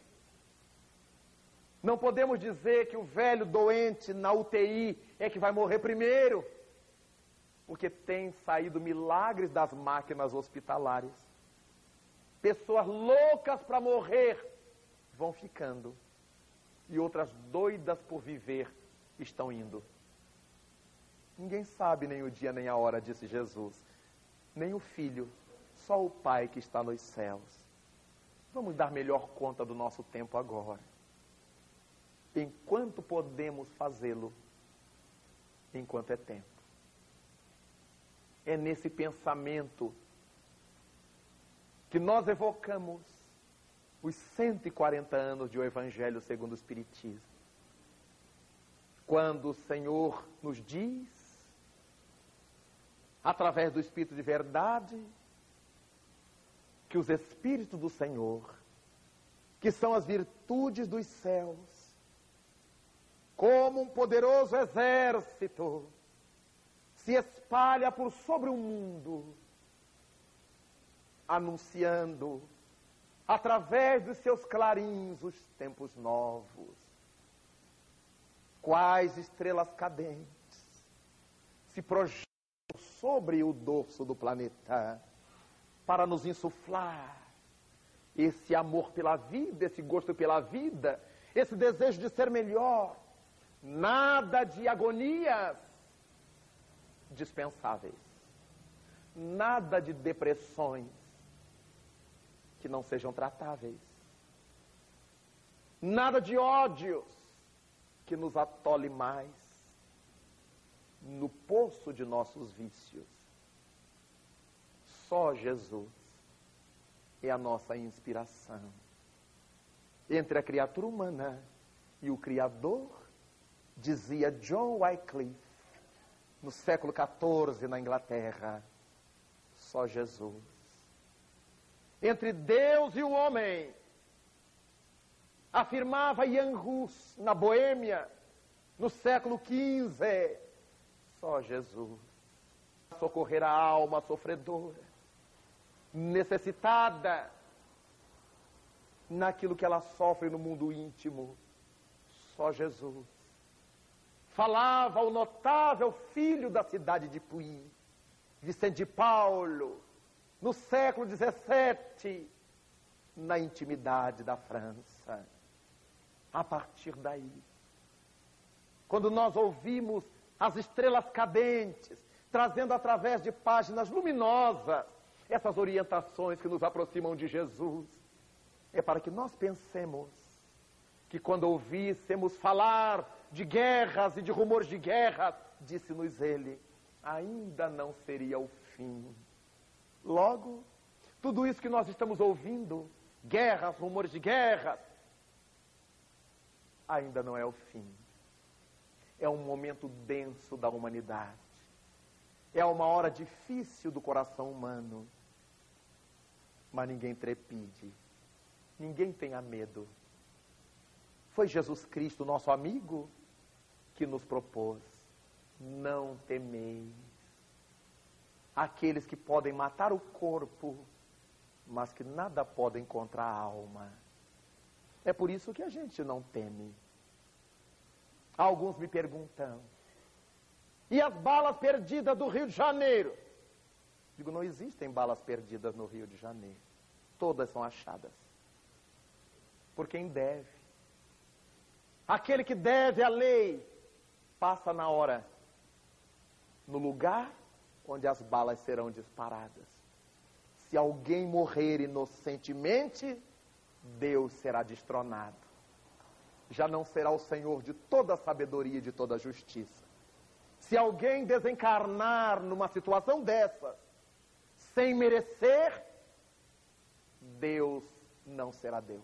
Não podemos dizer que o velho doente na UTI é que vai morrer primeiro, porque tem saído milagres das máquinas hospitalares. Pessoas loucas para morrer vão ficando, e outras doidas por viver estão indo. Ninguém sabe nem o dia nem a hora, disse Jesus, nem o filho, só o Pai que está nos céus. Vamos dar melhor conta do nosso tempo agora enquanto podemos fazê-lo, enquanto é tempo. É nesse pensamento que nós evocamos os 140 anos de o Evangelho segundo o Espiritismo. Quando o Senhor nos diz, através do Espírito de verdade, que os Espíritos do Senhor, que são as virtudes dos céus, como um poderoso exército, se espalha por sobre o mundo, anunciando, através dos seus clarins, os tempos novos. Quais estrelas cadentes se projetam sobre o dorso do planeta para nos insuflar esse amor pela vida, esse gosto pela vida, esse desejo de ser melhor, Nada de agonias dispensáveis. Nada de depressões que não sejam tratáveis. Nada de ódios que nos atole mais no poço de nossos vícios. Só Jesus é a nossa inspiração. Entre a criatura humana e o Criador, dizia John Wycliffe, no século XIV, na Inglaterra, só Jesus. Entre Deus e o homem, afirmava Jan Hus, na Boêmia, no século XV, só Jesus. Socorrer a alma sofredora, necessitada, naquilo que ela sofre no mundo íntimo, só Jesus falava o notável filho da cidade de Puy, Vicente Paulo, no século XVII, na intimidade da França. A partir daí, quando nós ouvimos as estrelas cadentes, trazendo através de páginas luminosas essas orientações que nos aproximam de Jesus, é para que nós pensemos que quando ouvíssemos falar de guerras e de rumores de guerra, disse-nos ele, ainda não seria o fim. Logo, tudo isso que nós estamos ouvindo, guerras, rumores de guerras, ainda não é o fim. É um momento denso da humanidade. É uma hora difícil do coração humano. Mas ninguém trepide. Ninguém tenha medo. Foi Jesus Cristo, nosso amigo, que nos propôs: não temeis. Aqueles que podem matar o corpo, mas que nada podem contra a alma. É por isso que a gente não teme. Alguns me perguntam: e as balas perdidas do Rio de Janeiro? Digo, não existem balas perdidas no Rio de Janeiro. Todas são achadas. Por quem deve. Aquele que deve a lei passa na hora no lugar onde as balas serão disparadas. Se alguém morrer inocentemente, Deus será destronado. já não será o Senhor de toda a sabedoria e de toda a justiça. Se alguém desencarnar numa situação dessas, sem merecer, Deus não será Deus.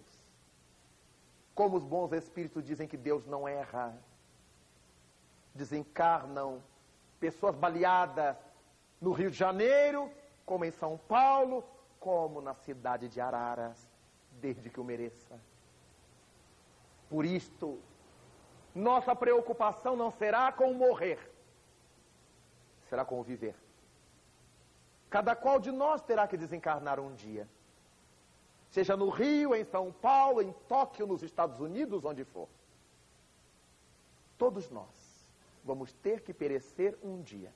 Como os bons espíritos dizem que Deus não erra, desencarnam pessoas baleadas no Rio de Janeiro, como em São Paulo, como na cidade de Araras, desde que o mereça. Por isto, nossa preocupação não será com morrer, será com o viver. Cada qual de nós terá que desencarnar um dia. Seja no Rio, em São Paulo, em Tóquio, nos Estados Unidos, onde for. Todos nós vamos ter que perecer um dia.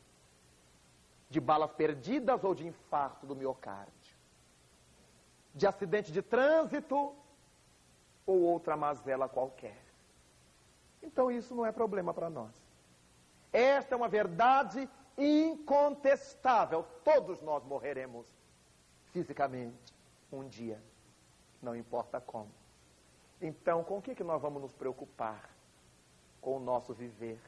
De balas perdidas ou de infarto do miocárdio. De acidente de trânsito ou outra mazela qualquer. Então isso não é problema para nós. Esta é uma verdade incontestável. Todos nós morreremos fisicamente um dia, não importa como. Então, com o que, que nós vamos nos preocupar? Com o nosso viver.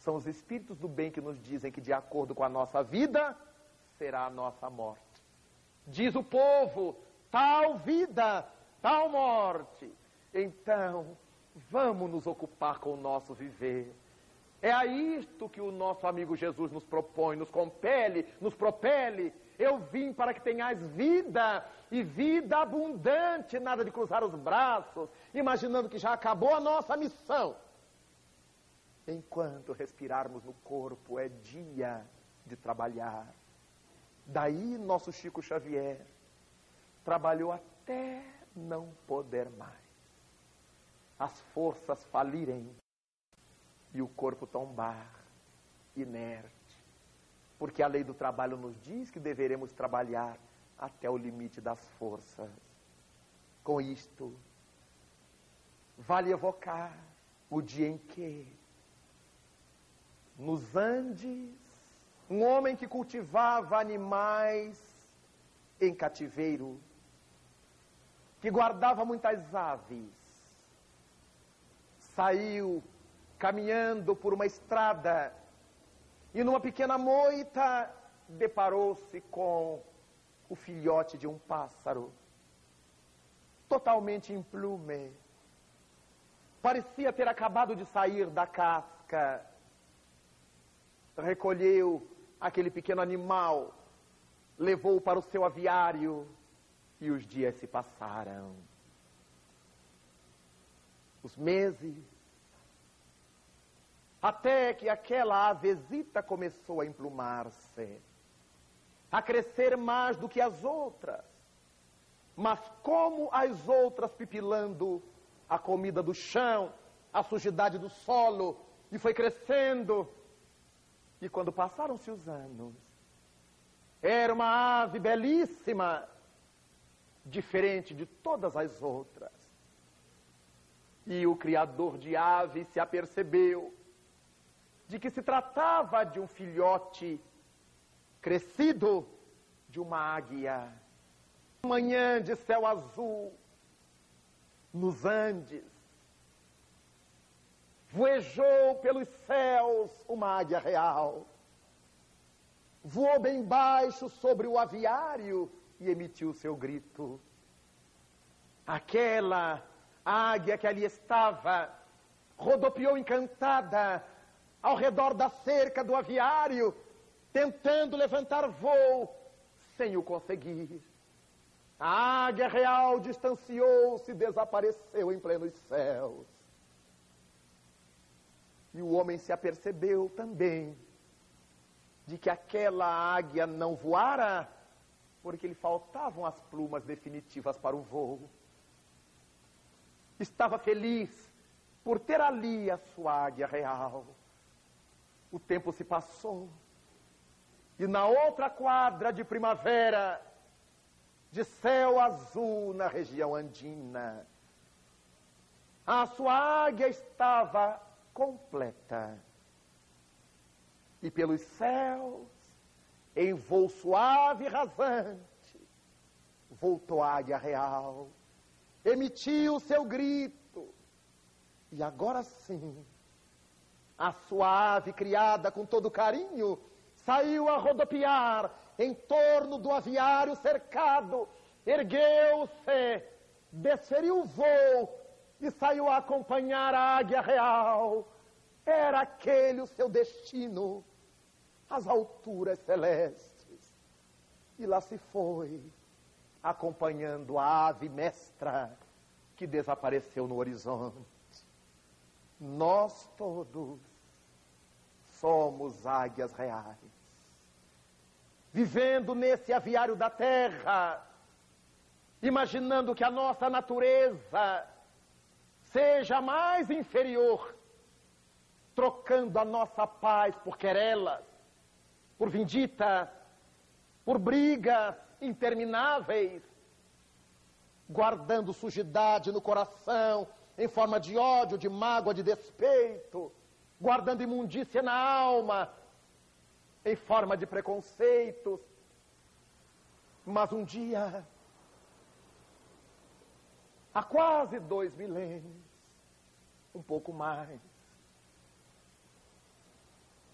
São os espíritos do bem que nos dizem que, de acordo com a nossa vida, será a nossa morte. Diz o povo: tal vida, tal morte. Então, vamos nos ocupar com o nosso viver. É a isto que o nosso amigo Jesus nos propõe, nos compele, nos propele. Eu vim para que tenhais vida e vida abundante, nada de cruzar os braços, imaginando que já acabou a nossa missão. Enquanto respirarmos no corpo, é dia de trabalhar. Daí nosso Chico Xavier trabalhou até não poder mais. As forças falirem e o corpo tombar inerte. Porque a lei do trabalho nos diz que deveremos trabalhar até o limite das forças. Com isto, vale evocar o dia em que, nos Andes, um homem que cultivava animais em cativeiro, que guardava muitas aves, saiu caminhando por uma estrada e numa pequena moita deparou-se com o filhote de um pássaro, totalmente em plume. Parecia ter acabado de sair da casca. Recolheu aquele pequeno animal, levou-o para o seu aviário e os dias se passaram. Os meses, até que aquela avezita começou a emplumar-se, a crescer mais do que as outras. Mas como as outras pipilando a comida do chão, a sujidade do solo, e foi crescendo. E quando passaram-se os anos, era uma ave belíssima, diferente de todas as outras. E o criador de aves se apercebeu de que se tratava de um filhote crescido de uma águia. Manhã de céu azul, nos Andes, voejou pelos céus uma águia real. Voou bem baixo sobre o aviário e emitiu seu grito. Aquela águia que ali estava rodopiou encantada ao redor da cerca do aviário, tentando levantar voo, sem o conseguir. A águia real distanciou-se e desapareceu em plenos céus. E o homem se apercebeu também de que aquela águia não voara porque lhe faltavam as plumas definitivas para o voo. Estava feliz por ter ali a sua águia real. O tempo se passou. E na outra quadra de primavera, de céu azul na região andina, a sua águia estava completa. E pelos céus, em voo suave e rasante, voltou a águia real, emitiu o seu grito, e agora sim, a sua ave criada com todo carinho saiu a rodopiar em torno do aviário cercado, ergueu-se, desferiu o voo e saiu a acompanhar a águia real. Era aquele o seu destino, as alturas celestes. E lá se foi, acompanhando a ave mestra que desapareceu no horizonte. Nós todos somos águias reais, vivendo nesse aviário da terra, imaginando que a nossa natureza seja mais inferior, trocando a nossa paz por querelas, por vindita, por brigas intermináveis, guardando sujidade no coração em forma de ódio, de mágoa, de despeito, guardando imundícia na alma em forma de preconceitos. Mas um dia há quase dois milênios, um pouco mais,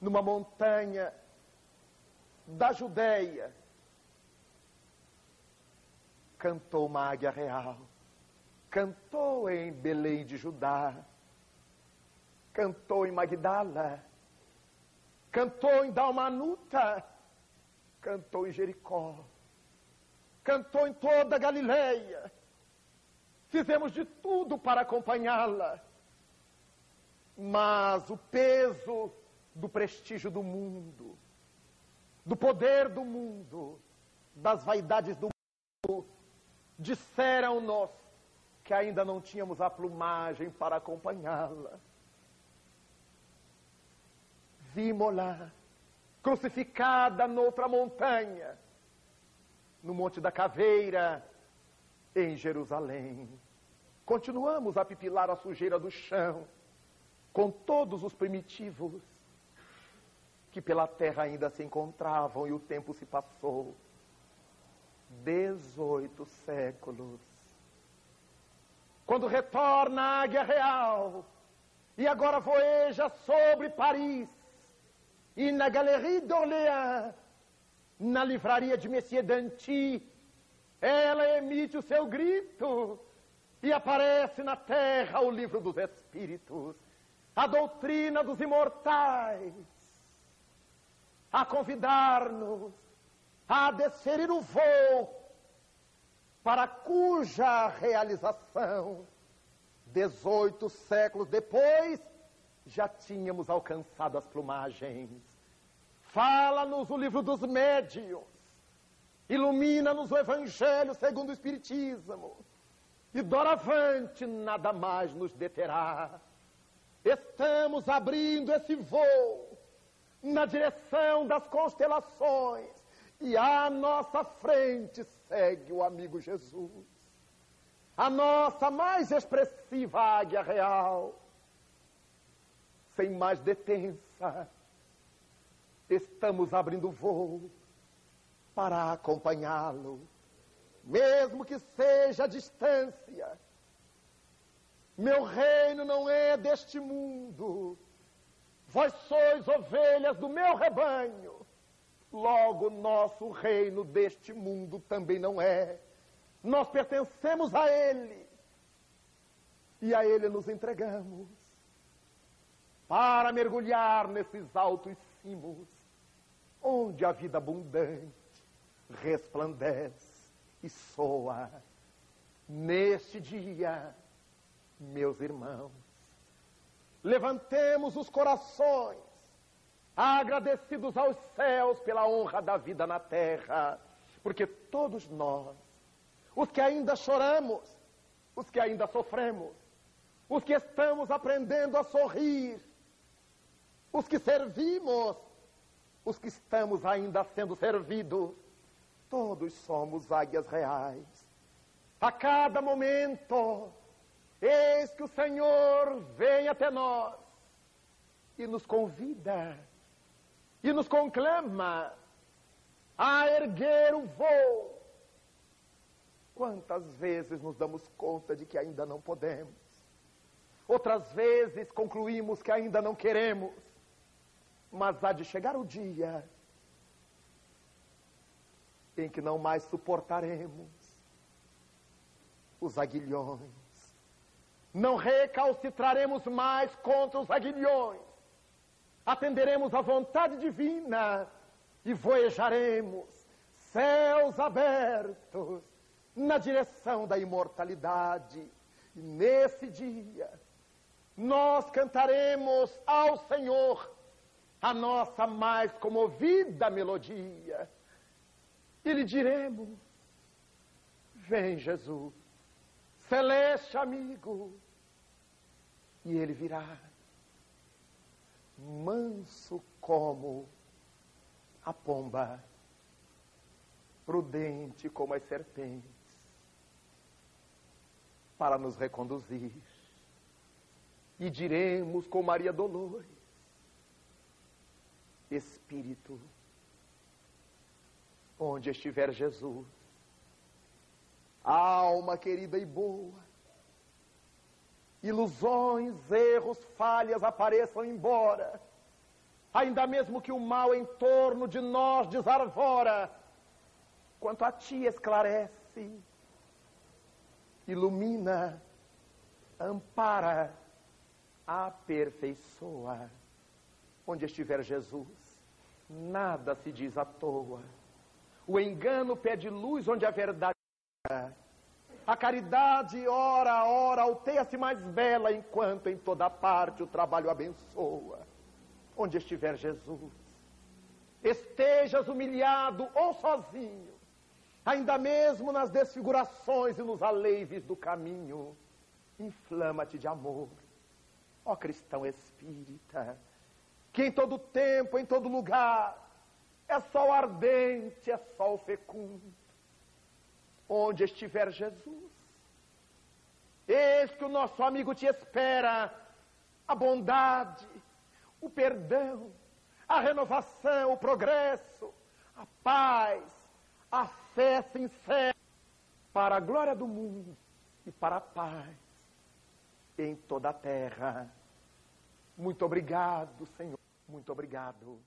numa montanha da Judéia, cantou uma águia real, cantou em Belém de Judá, cantou em Magdala, cantou em Dalmanuta, cantou em Jericó, cantou em toda a Galileia, Fizemos de tudo para acompanhá-la. Mas o peso do prestígio do mundo, do poder do mundo, das vaidades do mundo, disseram-nos que ainda não tínhamos a plumagem para acompanhá-la. Vimos-la crucificada noutra montanha, no Monte da Caveira, em Jerusalém. Continuamos a pipilar a sujeira do chão, com todos os primitivos que pela terra ainda se encontravam e o tempo se passou. Dezoito séculos. Quando retorna a águia real e agora voeja sobre Paris e na Galerie d'Orléans, na livraria de Messier Danty, ela emite o seu grito e aparece na terra o livro dos Espíritos, a doutrina dos imortais, a convidar-nos a desferir o voo para cuja realização, 18 séculos depois, já tínhamos alcançado as plumagens. Fala-nos o livro dos médios, Ilumina-nos o Evangelho segundo o Espiritismo. E doravante nada mais nos deterá. Estamos abrindo esse voo na direção das constelações. E à nossa frente segue o amigo Jesus. A nossa mais expressiva águia real. Sem mais detença, estamos abrindo voo para acompanhá-lo, mesmo que seja a distância. Meu reino não é deste mundo. Vós sois ovelhas do meu rebanho. Logo, nosso reino deste mundo também não é. Nós pertencemos a Ele. E a Ele nos entregamos para mergulhar nesses altos cimos, onde a vida abundante resplandece e soa neste dia, meus irmãos. Levantemos os corações, agradecidos aos céus pela honra da vida na terra, porque todos nós, os que ainda choramos, os que ainda sofremos, os que estamos aprendendo a sorrir, os que servimos, os que estamos ainda sendo servidos, Todos somos águias reais. A cada momento, eis que o Senhor vem até nós e nos convida e nos conclama a erguer o voo Quantas vezes nos damos conta de que ainda não podemos? Outras vezes concluímos que ainda não queremos. Mas há de chegar o dia em que não mais suportaremos os aguilhões. Não recalcitraremos mais contra os aguilhões. Atenderemos à vontade divina e voejaremos céus abertos na direção da imortalidade. E nesse dia, nós cantaremos ao Senhor a nossa mais comovida melodia. E lhe diremos: Vem, Jesus, celeste amigo. E ele virá, manso como a pomba, prudente como as serpentes para nos reconduzir. E diremos com Maria Dolores: Espírito, onde estiver Jesus, alma querida e boa, ilusões, erros, falhas apareçam embora, ainda mesmo que o mal em torno de nós desarvora, quanto a ti esclarece ilumina, ampara, aperfeiçoa. Onde estiver Jesus, nada se diz à toa. O engano pede luz onde a verdade a caridade, ora a hora, alteia-se mais bela, enquanto em toda parte o trabalho abençoa. Onde estiver Jesus, estejas humilhado ou sozinho, ainda mesmo nas desfigurações e nos aleives do caminho, inflama-te de amor, ó cristão espírita, que em todo tempo, em todo lugar, é sol ardente, é sol fecundo, onde estiver Jesus. Eis que o nosso amigo te espera, a bondade, o perdão, a renovação, o progresso, a paz, a fé sincera para a glória do mundo e para a paz em toda a terra. Muito obrigado, Senhor. Muito obrigado.